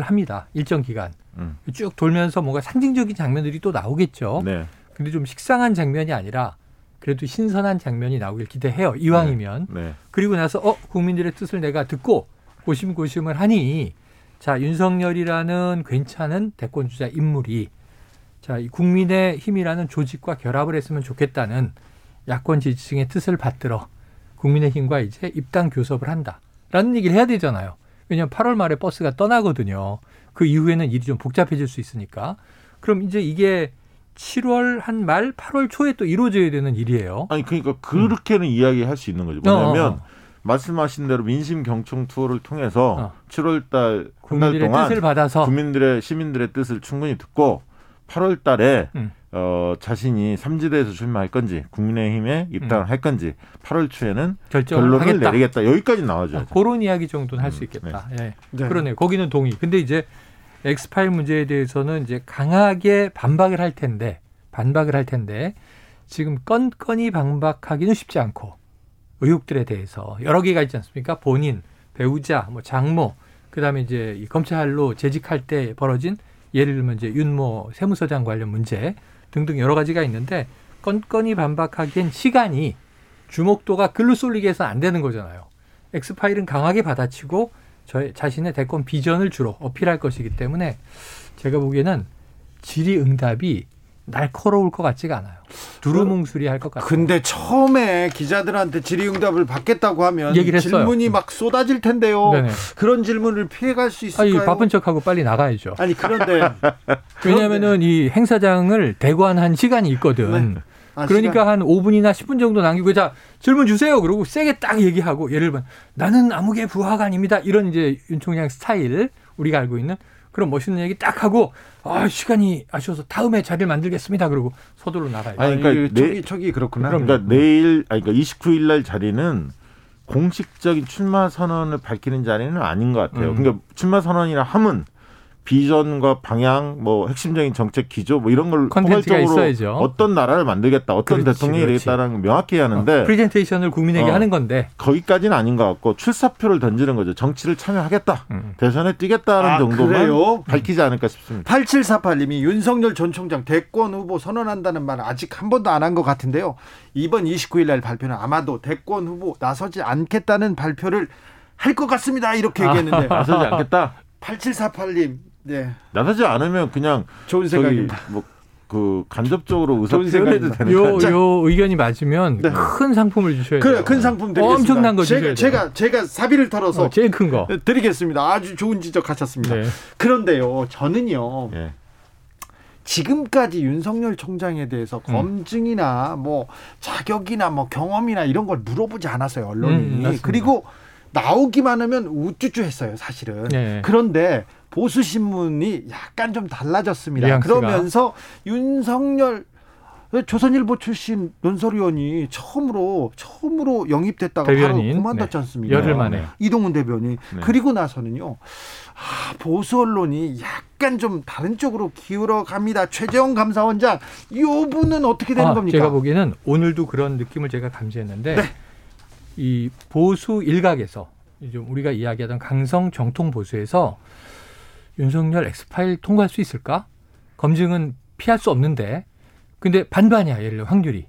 합니다. 일정 기간 음. 쭉 돌면서 뭔가 상징적인 장면들이 또 나오겠죠. 네. 근데 좀 식상한 장면이 아니라 그래도 신선한 장면이 나오길 기대해요. 이왕이면. 네. 그리고 나서 어 국민들의 뜻을 내가 듣고 고심고심을 하니 자 윤석열이라는 괜찮은 대권 주자 인물이 자 이 국민의 힘이라는 조직과 결합을 했으면 좋겠다는 야권 지지층의 뜻을 받들어 국민의 힘과 이제 입당 교섭을 한다라는 얘기를 해야 되잖아요. 왜냐하면 8월 말에 버스가 떠나거든요. 그 이후에는 일이 좀 복잡해질 수 있으니까. 그럼 이제 이게 7월 한 말 8월 초에 또 이루어져야 되는 일이에요. 아니 그러니까 그렇게는 이야기할 수 있는 거죠. 뭐냐면 어. 말씀하신 대로 민심 경청 투어를 통해서 어. 7월달 한달 국민들의 동안 뜻을 받아서 국민들의 시민들의 뜻을 충분히 듣고 8월달에 음. 어, 자신이 삼지대에서 출마할 건지 국민의힘에 입당을 할 건지 8월 초에는 결론을 하겠다. 내리겠다. 여기까지 나와줘야 아, 죠 그런 이야기 정도는 할수 음, 있겠다. 예. 네. 그러네요. 거기는 동의. 근데 이제 엑스파일 문제에 대해서는 이제 강하게 반박을 할 텐데 반박을 할 텐데 지금 건건이 반박하기는 쉽지 않고 의혹들에 대해서 여러 개가 있지 않습니까? 본인, 배우자, 뭐 장모, 그다음에 이제 이 검찰로 재직할 때 벌어진 예를 들면 이제 윤모 세무서장 관련 문제 등등 여러 가지가 있는데 건건이 반박하기엔 시간이 주목도가 글로 쏠리게 해서 안 되는 거잖아요. 엑스파일은 강하게 받아치고 저 자신의 대권 비전을 주로 어필할 것이기 때문에 제가 보기에는 질의응답이 날카로울 것 같지가 않아요. 두루뭉술이 할 것 같아요. 근데 처음에 기자들한테 질의응답을 받겠다고 하면. 질문이 막 쏟아질 텐데요. 네네. 그런 질문을 피해갈 수 아니 있을까요? 바쁜 척하고 빨리 나가야죠. 아니 그런데 왜냐하면은 이 행사장을 대관한 시간이 있거든. 네. 아, 그러니까 시간- 한 5분이나 10분 정도 남기고 자 질문 주세요. 그러고 세게 딱 얘기하고 예를 들면 나는 아무개 부하가 아닙니다. 이런 이제 윤 총장 스타일 우리가 알고 있는 그런 멋있는 얘기 딱 하고 아 시간이 아쉬워서 다음에 자리를 만들겠습니다. 그러고 서둘러 나가요. 아니, 그러니까 아니, 내- 촉이 촉이 그렇구나. 그러니까 내일 아니 그러니까 29일 날 자리는 공식적인 출마 선언을 밝히는 자리는 아닌 것 같아요. 음. 그러니까 출마 선언이라 함은 비전과 방향, 뭐 핵심적인 정책 기조 뭐 이런 걸 포괄적으로 있어야죠. 어떤 나라를 만들겠다, 어떤 그렇지, 대통령이 그렇지. 되겠다라는 걸 명확히 해야 하는데 프레젠테이션을 국민에게 어. 하는 건데 거기까지는 아닌 것 같고 출사표를 던지는 거죠. 정치를 참여하겠다, 음. 대선에 뛰겠다는 아, 정도만 그래요? 밝히지 않을까 싶습니다. 8748님이 윤석열 전 총장 대권 후보 선언한다는 말 아직 한 번도 안 한 것 같은데요. 이번 29일 날 발표는 아마도 대권 후보 나서지 않겠다는 발표를 할 것 같습니다. 이렇게 얘기했는데 나서지 않겠다. 8748님 네 나서지 않으면 그냥 좋은 생각입니다. 뭐 그 간접적으로 의사 표현해도. 되는 요, 거요 의견이 맞으면 네. 큰 상품을 주셔야 돼요. 그 큰 상품 드리겠습니다. 엄청난 거 제가, 주셔야 돼요. 제가 제가 사비를 털어서 어, 제일 큰 거. 드리겠습니다. 아주 좋은 지적하셨습니다. 네. 그런데요, 저는요 예. 지금까지 윤석열 총장에 대해서 음. 검증이나 뭐 자격이나 뭐 경험이나 이런 걸 물어보지 않았어요 언론이. 음, 그리고 나오기만 하면 우쭈쭈했어요 사실은. 네. 그런데 보수 신문이 약간 좀 달라졌습니다. 뉘앙스가. 그러면서 윤석열 조선일보 출신 논설위원이 처음으로 처음으로 영입됐다가 대변인. 바로 그만뒀지 네. 않습니까? 열흘 만에 이동훈 대변인 네. 그리고 나서는요 아, 보수 언론이 약간 좀 다른 쪽으로 기울어 갑니다. 최재형 감사원장 이 부분은 어떻게 되는 아, 겁니까? 제가 보기에는 오늘도 그런 느낌을 제가 감지했는데 네. 이 보수 일각에서 좀 우리가 이야기하던 강성 정통 보수에서 윤석열 엑스파일 통과할 수 있을까? 검증은 피할 수 없는데 근데 반반이야 예를 들어 확률이.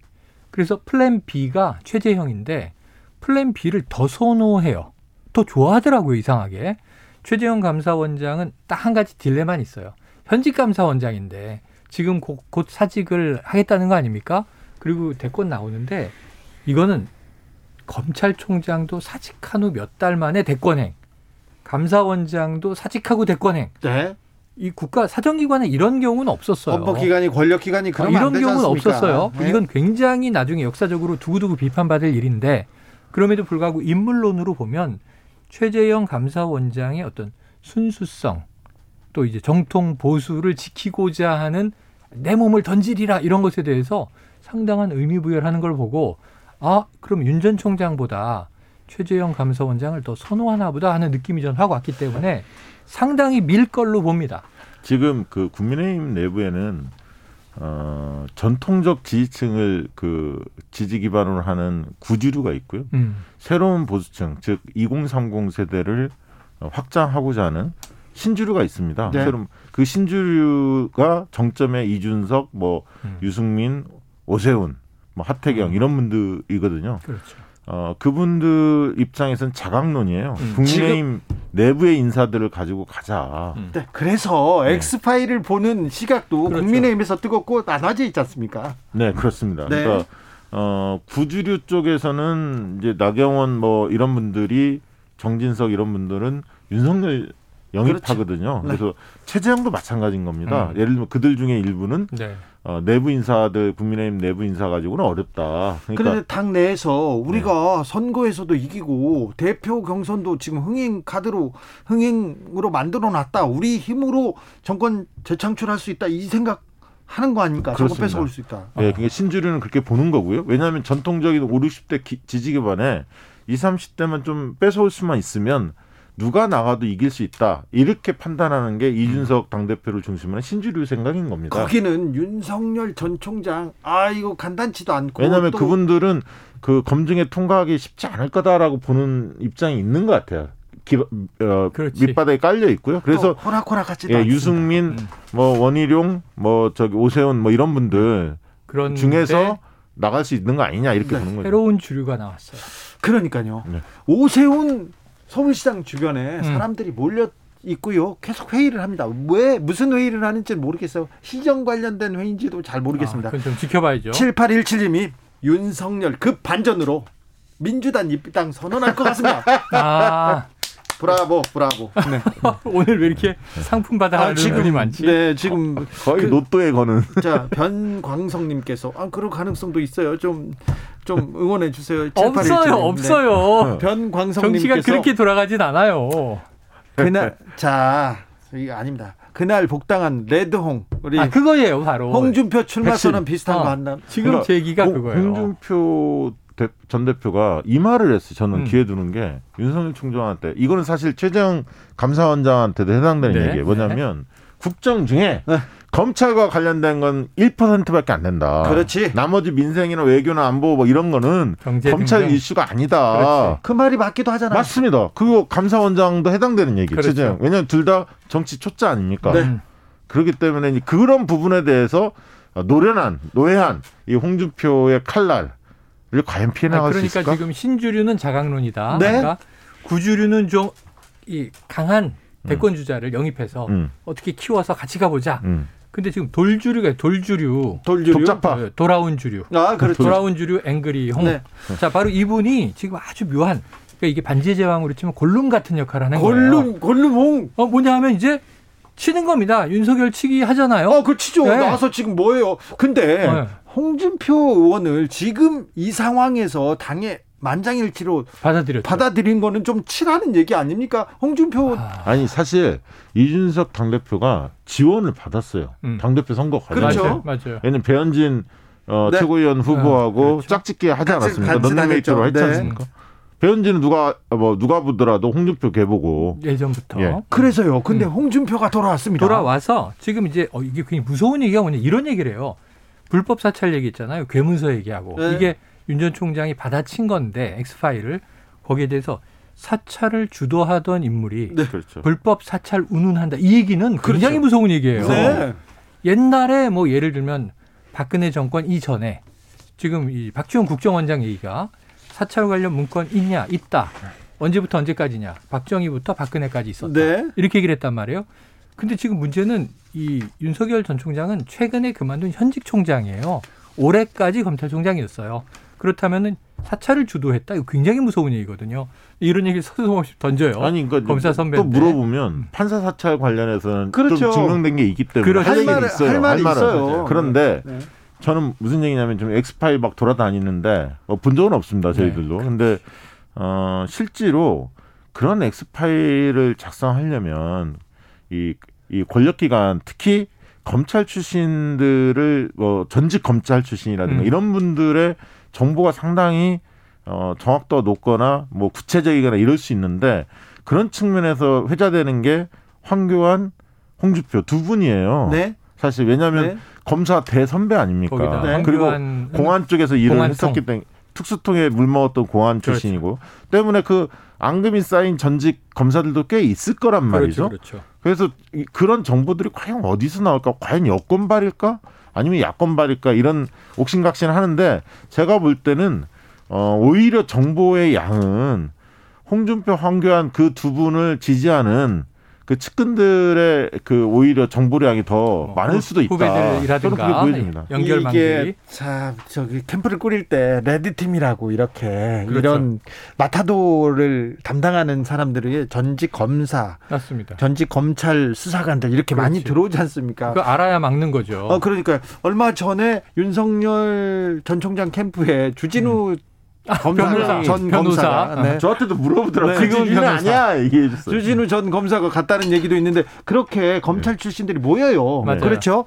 그래서 플랜 B가 최재형인데 플랜 B를 더 선호해요. 더 좋아하더라고요 이상하게. 최재형 감사원장은 딱 한 가지 딜레만 있어요. 현직 감사원장인데 지금 곧, 곧 사직을 하겠다는 거 아닙니까? 그리고 대권 나오는데 이거는 검찰총장도 사직한 후 몇 달 만에 대권행, 감사원장도 사직하고 대권행. 네. 이 국가 사정기관에 이런 경우는 없었어요. 헌법기관이 권력기관이 그런 아, 이런 경우는 않습니까? 없었어요. 네. 이건 굉장히 나중에 역사적으로 두고두고 비판받을 일인데 그럼에도 불구하고 인물론으로 보면 최재형 감사원장의 어떤 순수성 또 이제 정통 보수를 지키고자 하는 내 몸을 던지리라 이런 것에 대해서 상당한 의미 부여를 하는 걸 보고 아 그럼 윤 전 총장보다 최재형 감사원장을 더 선호하나 보다 하는 느낌이 전 하고 왔기 때문에 상당히 밀 걸로 봅니다. 지금 그 국민의힘 내부에는 어, 전통적 지지층을 그 지지 기반으로 하는 구주류가 있고요. 음. 새로운 보수층, 즉 2030 세대를 확장하고자 하는 신주류가 있습니다. 네. 새로운 그 신주류가 정점에 이준석, 뭐 음. 유승민, 오세훈, 뭐 하태경 음. 이런 분들이거든요. 그렇죠. 어, 그분들 입장에서는 자각론이에요. 음. 국민의힘 내부의 인사들을 가지고 가자. 음. 네, 그래서 네. 엑스파일을 보는 시각도 그렇죠. 국민의힘에서 뜨겁고 나눠져 있지 않습니까? 네, 그렇습니다. 네. 그러니까 어, 구주류 쪽에서는 이제 나경원 뭐 이런 분들이 정진석 이런 분들은 윤석열 영입하거든요. 그렇죠. 네. 그래서 최재형도 마찬가지인 겁니다. 음. 예를 들면 그들 중에 일부는 네. 어, 내부 인사들 국민의힘 내부 인사 가지고는 어렵다. 그러니까 그런데 당 내에서 우리가 네. 선거에서도 이기고 대표 경선도 지금 흥행 카드로 흥행으로 만들어 놨다. 우리 힘으로 정권 재창출할 수 있다. 이 생각 하는 거 아닙니까? 저거 뺏어올 수 있다. 네, 그러니까 신주류는 그렇게 보는 거고요. 왜냐하면 전통적인 5, 60대 지지 기반에 20, 30대만 좀 뺏어올 수만 있으면 누가 나가도 이길 수 있다 이렇게 판단하는 게 이준석 음. 당대표를 중심으로 한 신주류 생각인 겁니다. 거기는 윤석열 전 총장 아 이거 간단치도 않고 왜냐하면 그분들은 그 검증에 통과하기 쉽지 않을 거다라고 보는 입장이 있는 것 같아요. 기, 어, 밑바닥에 깔려 있고요. 그래서 호락호락하지 예, 유승민, 음. 뭐 원희룡, 뭐 저기 오세훈 뭐 이런 분들 그런 중에서 나갈 수 있는 거 아니냐 이렇게 네. 보는 거죠. 새로운 주류가 나왔어요. 그러니까요. 네. 오세훈 서울시장 주변에 음. 사람들이 몰려 있고요. 계속 회의를 합니다. 왜 무슨 회의를 하는지 모르겠어요. 시정 관련된 회의인지도 잘 모르겠습니다. 아, 좀 지켜봐야죠. 7817님이 윤석열 급 반전으로 민주당 입당 선언할 것 같습니다. 아. 브라보, 브라보. 네. 오늘 왜 이렇게 상품 받아가는 아, 지금 많지? 네, 지금 거의 그, 로또에 거는. 자, 변광성님께서 아 그럴 가능성도 있어요. 좀좀 응원해 주세요. 없어요, 없어요. 네. 변광성님께서 정치가 그렇게 돌아가진 않아요. 그날 자 이거 아닙니다. 그날 복당한 레드홍 우리 아 그거예요 바로 홍준표 출마 선언 비슷한 어, 거 한다. 지금 그러니까 제기가 그거예요. 홍준표 대, 전 대표가 이 말을 했어요. 저는 음. 기회 두는 게 윤석열 총장한테 이거는 사실 최재형 감사원장한테도 해당되는 네. 얘기예요. 뭐냐면 네. 국정 중에 네. 검찰과 관련된 건 1%밖에 안 된다. 그렇지. 나머지 민생이나 외교나 안보 뭐 이런 거는 검찰 등등. 이슈가 아니다. 그렇지. 그 말이 맞기도 하잖아요. 맞습니다. 그거 감사원장도 해당되는 얘기. 그렇죠. 왜냐하면 둘 다 정치 초짜 아닙니까? 네. 그렇기 때문에 그런 부분에 대해서 노련한 노예한 이 홍준표의 칼날 을 과연 피해 나갈 그러니까 수 있을까? 그러니까 지금 신주류는 자강론이다. 네. 그러니까 구주류는 좀 이 강한 대권 주자를 영입해서 음. 어떻게 키워서 같이 가보자. 음. 근데 지금 돌주류가 돌주류, 돌주류, 독자파, 네, 돌아온 주류, 아 그렇죠. 돌아온 주류 앵그리 홍. 네. 자 바로 이분이 지금 아주 묘한 그러니까 이게 반지의 제왕으로 치면 골룸 같은 역할을 하는 골룸, 거예요. 골룸 홍. 어 뭐냐하면 이제 치는 겁니다. 윤석열 치기 하잖아요. 어, 그 치죠. 네. 나와서 지금 뭐예요? 근데 네. 홍준표 의원을 지금 이 상황에서 당에 만장일치로 받아들였 받아들인 거는 좀 치라는 얘기 아닙니까? 홍준표 아... 니 사실 이준석 당대표가 지원을 받았어요. 음. 당대표 선거 과정에서. 그렇죠. 맞아요. 얘는 배현진 어, 네. 최고위원 후보하고 어, 그렇죠. 짝짓기 하지 않았습니까? 런닝메이트로 했지 네. 않습니까? 배현진은 누가 뭐 누가 보더라도 홍준표 개보고 예전부터 예. 그래서요. 근데 음. 홍준표가 돌아왔습니다. 돌아와서 지금 이제 어, 이게 굉장히 무서운 얘기가 뭐냐 이런 얘기를 해요. 불법 사찰 얘기 있잖아요. 괴문서 얘기하고 네. 이게 윤 전 총장이 받아친 건데 엑스 파일을 거기에 대해서 사찰을 주도하던 인물이 네. 그렇죠. 불법 사찰 운운한다 이 얘기는 굉장히 그렇죠. 무서운 얘기예요. 네. 옛날에 뭐 예를 들면 박근혜 정권 이전에 지금 이 박지원 국정원장 얘기가 사찰 관련 문건 있냐? 있다. 언제부터 언제까지냐? 박정희부터 박근혜까지 있었다. 네. 이렇게 얘기를 했단 말이에요. 근데 지금 문제는 이 윤석열 전 총장은 최근에 그만둔 현직 총장이에요. 올해까지 검찰총장이었어요. 그렇다면은 사찰을 주도했다. 이거 굉장히 무서운 얘기거든요. 이런 얘기 서슴없이 던져요. 아니, 그러니까 검사 선배 또 물어보면 음. 판사 사찰 관련해서는 그렇죠. 좀 증명된 게 있기 때문에 그렇죠. 할 말이 있어요. 할 말이 있어요. 그런데 네. 저는 무슨 얘기냐면 좀 엑스파일 막 돌아다니는데 어, 본 적은 없습니다 저희들도. 네. 근데 어 실제로 그런 엑스파일을 작성하려면 이, 이 권력기관 특히 검찰 출신들을 뭐 전직 검찰 출신이라든가 음. 이런 분들의 정보가 상당히 어 정확도가 높거나 뭐 구체적이거나 이럴 수 있는데 그런 측면에서 회자되는 게 황교안, 홍주표 두 분이에요. 네. 사실 왜냐하면 네. 검사 대선배 아닙니까? 네. 그리고 공안 쪽에서 일을 공안통. 했었기 때문에 특수통에 물 먹었던 공안 그렇죠. 출신이고 그렇죠. 때문에 그 앙금이 쌓인 전직 검사들도 꽤 있을 거란 말이죠. 그렇죠, 그렇죠. 그래서 그런 정보들이 과연 어디서 나올까? 과연 여권발일까? 아니면 야권발일까? 이런 옥신각신 하는데 제가 볼 때는 어 오히려 정보의 양은 홍준표, 황교안 그 두 분을 지지하는 그 측근들의 그 오히려 정보량이 더 뭐, 많을 수도 있다. 후배들이라든가 연결망들이 자 저기 캠프를 꾸릴 때 레드 팀이라고 이렇게 그렇죠. 이런 마타도를 담당하는 사람들이 전직 검사, 맞습니다. 전직 검찰 수사관들 이렇게 그렇지. 많이 들어오지 않습니까? 그 알아야 막는 거죠. 어 그러니까 얼마 전에 윤석열 전 총장 캠프에 주진우 음. 검사, 전 검사. 네. 저한테도 물어보더라고요. 네. 지금 아니야 얘기해 줬어요. 주진우 전 검사가 갔다는 얘기도 있는데 그렇게 검찰 네. 출신들이 모여요. 맞아요. 그렇죠.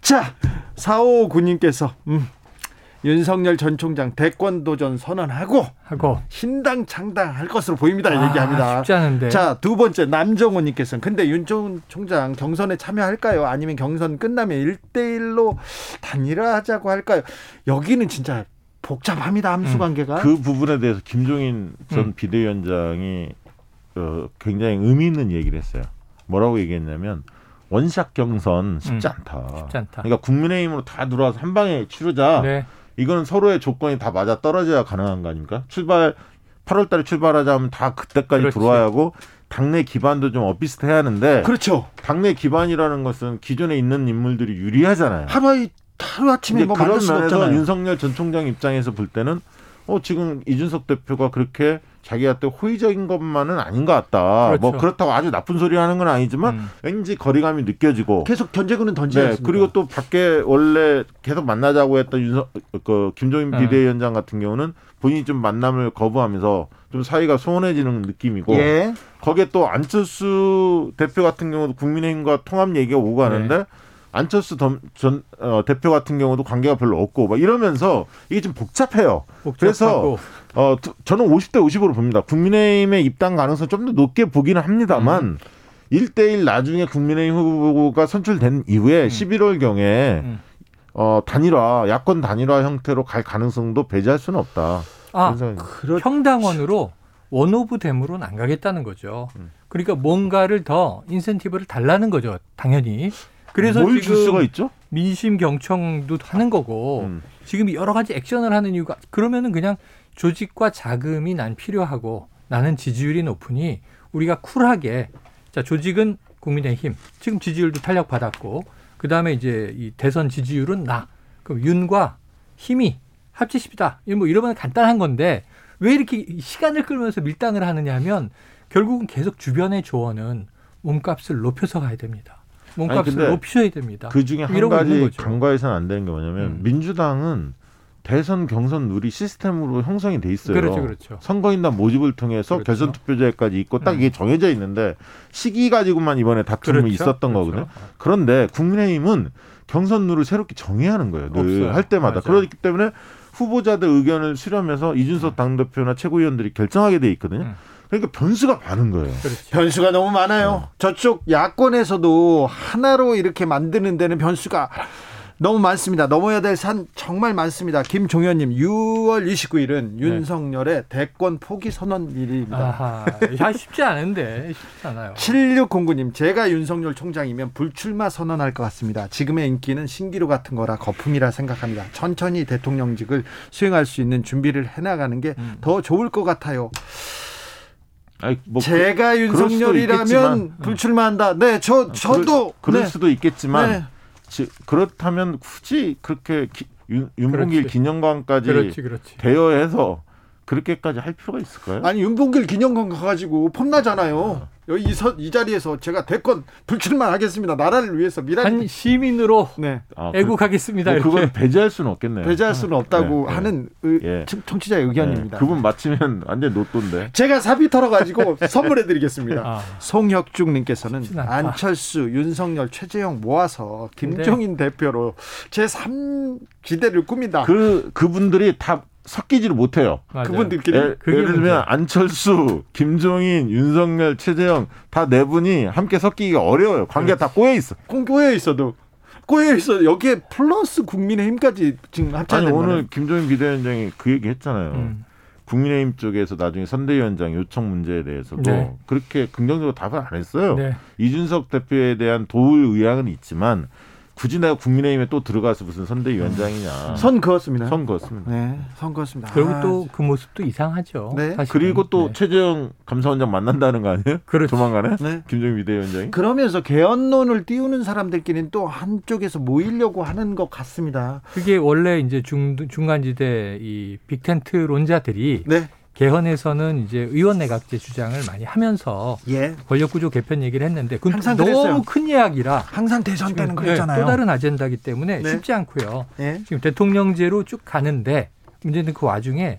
자, 459님께서 음. 윤석열 전 총장 대권 도전 선언하고 하고 신당 창당할 것으로 보입니다. 아, 얘기합니다. 쉽지 않은데. 자, 두 번째 남정호 님께서는 근데 윤 전 총장 경선에 참여할까요? 아니면 경선 끝나면 1대1로 단일화하자고 할까요? 여기는 진짜 복잡합니다 함수 관계가. 음. 그 부분에 대해서 김종인 전 음. 비대위원장이 어, 굉장히 의미 있는 얘기를 했어요. 뭐라고 얘기했냐면 원샷 경선 쉽지 음. 않다. 쉽지 않다. 그러니까 국민의힘으로 다 들어와서 한 방에 치르자. 네. 이거는 서로의 조건이 다 맞아 떨어져야 가능한 거 아닙니까? 출발 8월 달에 출발하자면 다 그때까지 그렇지. 들어와야 하고 당내 기반도 좀 엇비슷해야 하는데 그렇죠. 당내 기반이라는 것은 기존에 있는 인물들이 유리하잖아요. 하루 하루아침에 뭐 그런 면에서 윤석열 전 총장 입장에서 볼 때는 어 지금 이준석 대표가 그렇게 자기한테 호의적인 것만은 아닌 것 같다. 뭐 그렇죠. 뭐 그렇다고 아주 나쁜 소리 하는 건 아니지만 음. 왠지 거리감이 느껴지고 계속 견제구는 던지지 네, 그리고 또 밖에 원래 계속 만나자고 했던 윤석 그 김종인 음. 비대위원장 같은 경우는 본인이 좀 만남을 거부하면서 좀 사이가 소원해지는 느낌이고 예. 거기에 또 안철수 대표 같은 경우도 국민의힘과 통합 얘기가 오고 가는데 네. 안철수 전 어, 대표 같은 경우도 관계가 별로 없고 막 이러면서 이게 좀 복잡해요. 복잡하고. 그래서 어 저는 50대 50으로 봅니다. 국민의힘의 입당 가능성 좀 더 높게 보기는 합니다만 음. 1대1 나중에 국민의힘 후보가 선출된 이후에 음. 11월 경에 음. 어 단일화 야권 단일화 형태로 갈 가능성도 배제할 수는 없다. 아, 그렇... 평당원으로 one of them으로는 안 가겠다는 거죠. 음. 그러니까 뭔가를 더 인센티브를 달라는 거죠. 당연히. 그래서 지금 수가 있죠? 민심 경청도 하는 거고 음. 지금 여러 가지 액션을 하는 이유가 그러면은 그냥 조직과 자금이 난 필요하고 나는 지지율이 높으니 우리가 쿨하게 자 조직은 국민의힘 지금 지지율도 탄력 받았고 그 다음에 이제 이 대선 지지율은 나 그럼 윤과 힘이 합치십시다 뭐 이러면 간단한 건데 왜 이렇게 시간을 끌면서 밀당을 하느냐 하면 결국은 계속 주변의 조언은 몸값을 높여서 가야 됩니다. 몸값을 아니, 높이셔야 됩니다. 그 중에 한 가지 간과해서는 안 되는 게 뭐냐면 음. 민주당은 대선 경선 누리 시스템으로 형성이 돼 있어요. 그렇죠, 그렇죠. 선거인단 모집을 통해서 그렇죠. 결선 투표제까지 있고 딱 음. 이게 정해져 있는데 시기 가지고만 이번에 다툼이 그렇죠. 있었던 그렇죠. 거거든요. 그런데 국민의힘은 경선 룰을 새롭게 정해야 하는 거예요. 늘 할 때마다. 맞아요. 그렇기 때문에 후보자들 의견을 수렴해서 이준석 당대표나 최고위원들이 결정하게 돼 있거든요. 음. 그러니까 변수가 많은 거예요. 그렇죠. 변수가 너무 많아요. 어. 저쪽 야권에서도 하나로 이렇게 만드는 데는 변수가 너무 많습니다. 넘어야 될 산 정말 많습니다. 김종현님, 6월 29일은 네. 윤석열의 대권 포기 선언일입니다. 아하, 쉽지 않은데 쉽지 않아요. 7609님, 제가 윤석열 총장이면 불출마 선언할 것 같습니다. 지금의 인기는 신기루 같은 거라 거품이라 생각합니다. 천천히 대통령직을 수행할 수 있는 준비를 해나가는 게더 음. 좋을 것 같아요. 아니, 뭐 제가 그, 윤석열이라면 음. 불출마한다. 네, 저 저도 그럴, 그럴 네. 수도 있겠지만 네. 그렇다면 굳이 그렇게 기, 윤, 윤봉길 기념관까지 그렇지, 그렇지. 대여해서 그렇게까지 할 필요가 있을까요? 아니 윤봉길 기념관 가가지고 폼나잖아요. 여기 이, 서, 이 자리에서 제가 대권 불출마 하겠습니다. 나라를 위해서 미라 한 시민으로 네. 아, 그 애국하겠습니다. 뭐 그건 배제할 수는 없겠네요. 배제할 수는 없다고 네, 하는 의, 예. 청취자의 의견입니다. 네. 그분 맞히면 완전 노또인데. 제가 사비 털어가지고 선물해드리겠습니다. 아. 송혁중님께서는 안철수, 윤석열, 최재형 모아서 김종인 대표로 제 3지대를 꾸민다. 그 그분들이 다 섞이지를 못해요. 맞아요. 그분들끼리 예, 를 들면 안철수, 김종인, 윤석열, 최재형 다 네 분이 함께 섞이기가 어려워요. 관계가 다 꼬여 있어. 꼬여 있어도 꼬여 있어. 여기에 플러스 국민의힘까지 지금 합쳐야 아니 오늘 거는. 김종인 비대위원장이 그 얘기 했잖아요. 음. 국민의힘 쪽에서 나중에 선대위원장 요청 문제에 대해서도 네. 그렇게 긍정적으로 답을 안 했어요. 네. 이준석 대표에 대한 도울 의향은 있지만 굳이 내가 국민의힘에 또 들어가서 무슨 선대위원장이냐. 음. 선 그었습니다. 선 그었습니다. 네, 선 그었습니다. 그리고 아, 또그 모습도 이상하죠. 네. 그리고 또 네. 최재형 감사원장 만난다는 거 아니에요? 그렇죠. 조만간에? 네. 김정일 비대위원장이. 그러면서 개헌론을 띄우는 사람들끼리는 또 한쪽에서 모이려고 하는 것 같습니다. 그게 원래 이제 중, 중간지대 이 빅텐트 론자들이 네. 개헌에서는 이제 의원 내각제 주장을 많이 하면서 예. 권력구조 개편 얘기를 했는데 그건 항상 너무 그랬어요. 큰 이야기라 항상 대선 때는 그랬잖아요. 또 다른 아젠다기 때문에 네. 쉽지 않고요. 예. 지금 대통령제로 쭉 가는데 문제는 그 와중에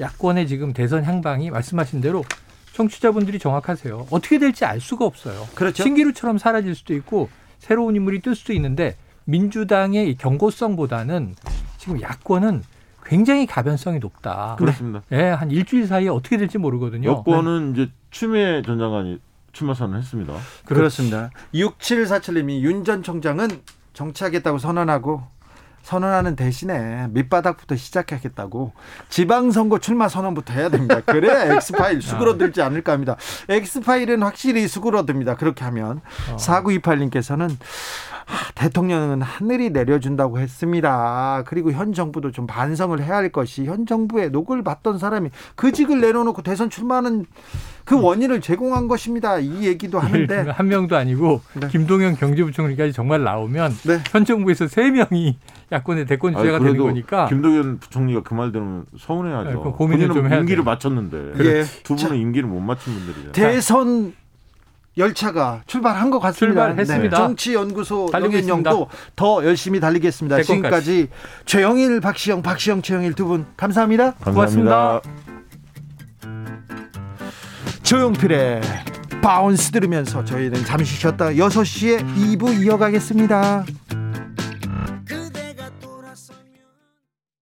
야권의 지금 대선 향방이 말씀하신 대로 청취자분들이 정확하세요. 어떻게 될지 알 수가 없어요. 그렇죠. 신기루처럼 사라질 수도 있고 새로운 인물이 뜰 수도 있는데 민주당의 경고성보다는 지금 야권은 굉장히 가변성이 높다. 그렇습니다. 네. 예, 한 일주일 사이에 어떻게 될지 모르거든요. 여권은 네. 이제 추미애 전 장관이 출마 선언했습니다. 그렇습니다. 6747님이 윤 전 총장은 정치하겠다고 선언하고 선언하는 대신에 밑바닥부터 시작하겠다고 지방선거 출마 선언부터 해야 됩니다. 그래야 엑스파일 수그러들지 않을까 합니다. 엑스파일은 확실히 수그러듭니다. 그렇게 하면. 어. 4928님께서는 대통령은 하늘이 내려준다고 했습니다. 그리고 현 정부도 좀 반성을 해야 할 것이 현 정부의 녹을 받던 사람이 그 직을 내려놓고 대선 출마하는 그 원인을 제공한 것입니다. 이 얘기도 하는데 한 명도 아니고 네. 김동연 경제부총리까지 정말 나오면 네. 현 정부에서 세 명이 야권의 대권 주자가 되는 거니까 김동연 부총리가 그 말 들으면 서운해하죠. 네, 고민을 좀 해야 임기를 맞췄는데 예. 두 분은 자, 임기를 못 맞춘 분들이죠. 대선 열차가 출발한 것 같습니다. 출발했습니다. 네. 정치연구소 영현영도 더 열심히 달리겠습니다. 지금까지 최영일, 박시영, 박시영, 최영일 두 분 감사합니다. 감사합니다. 고맙습니다. 조용필의 바운스 들으면서 저희는 잠시 쉬었다 6시에 2부 이어가겠습니다.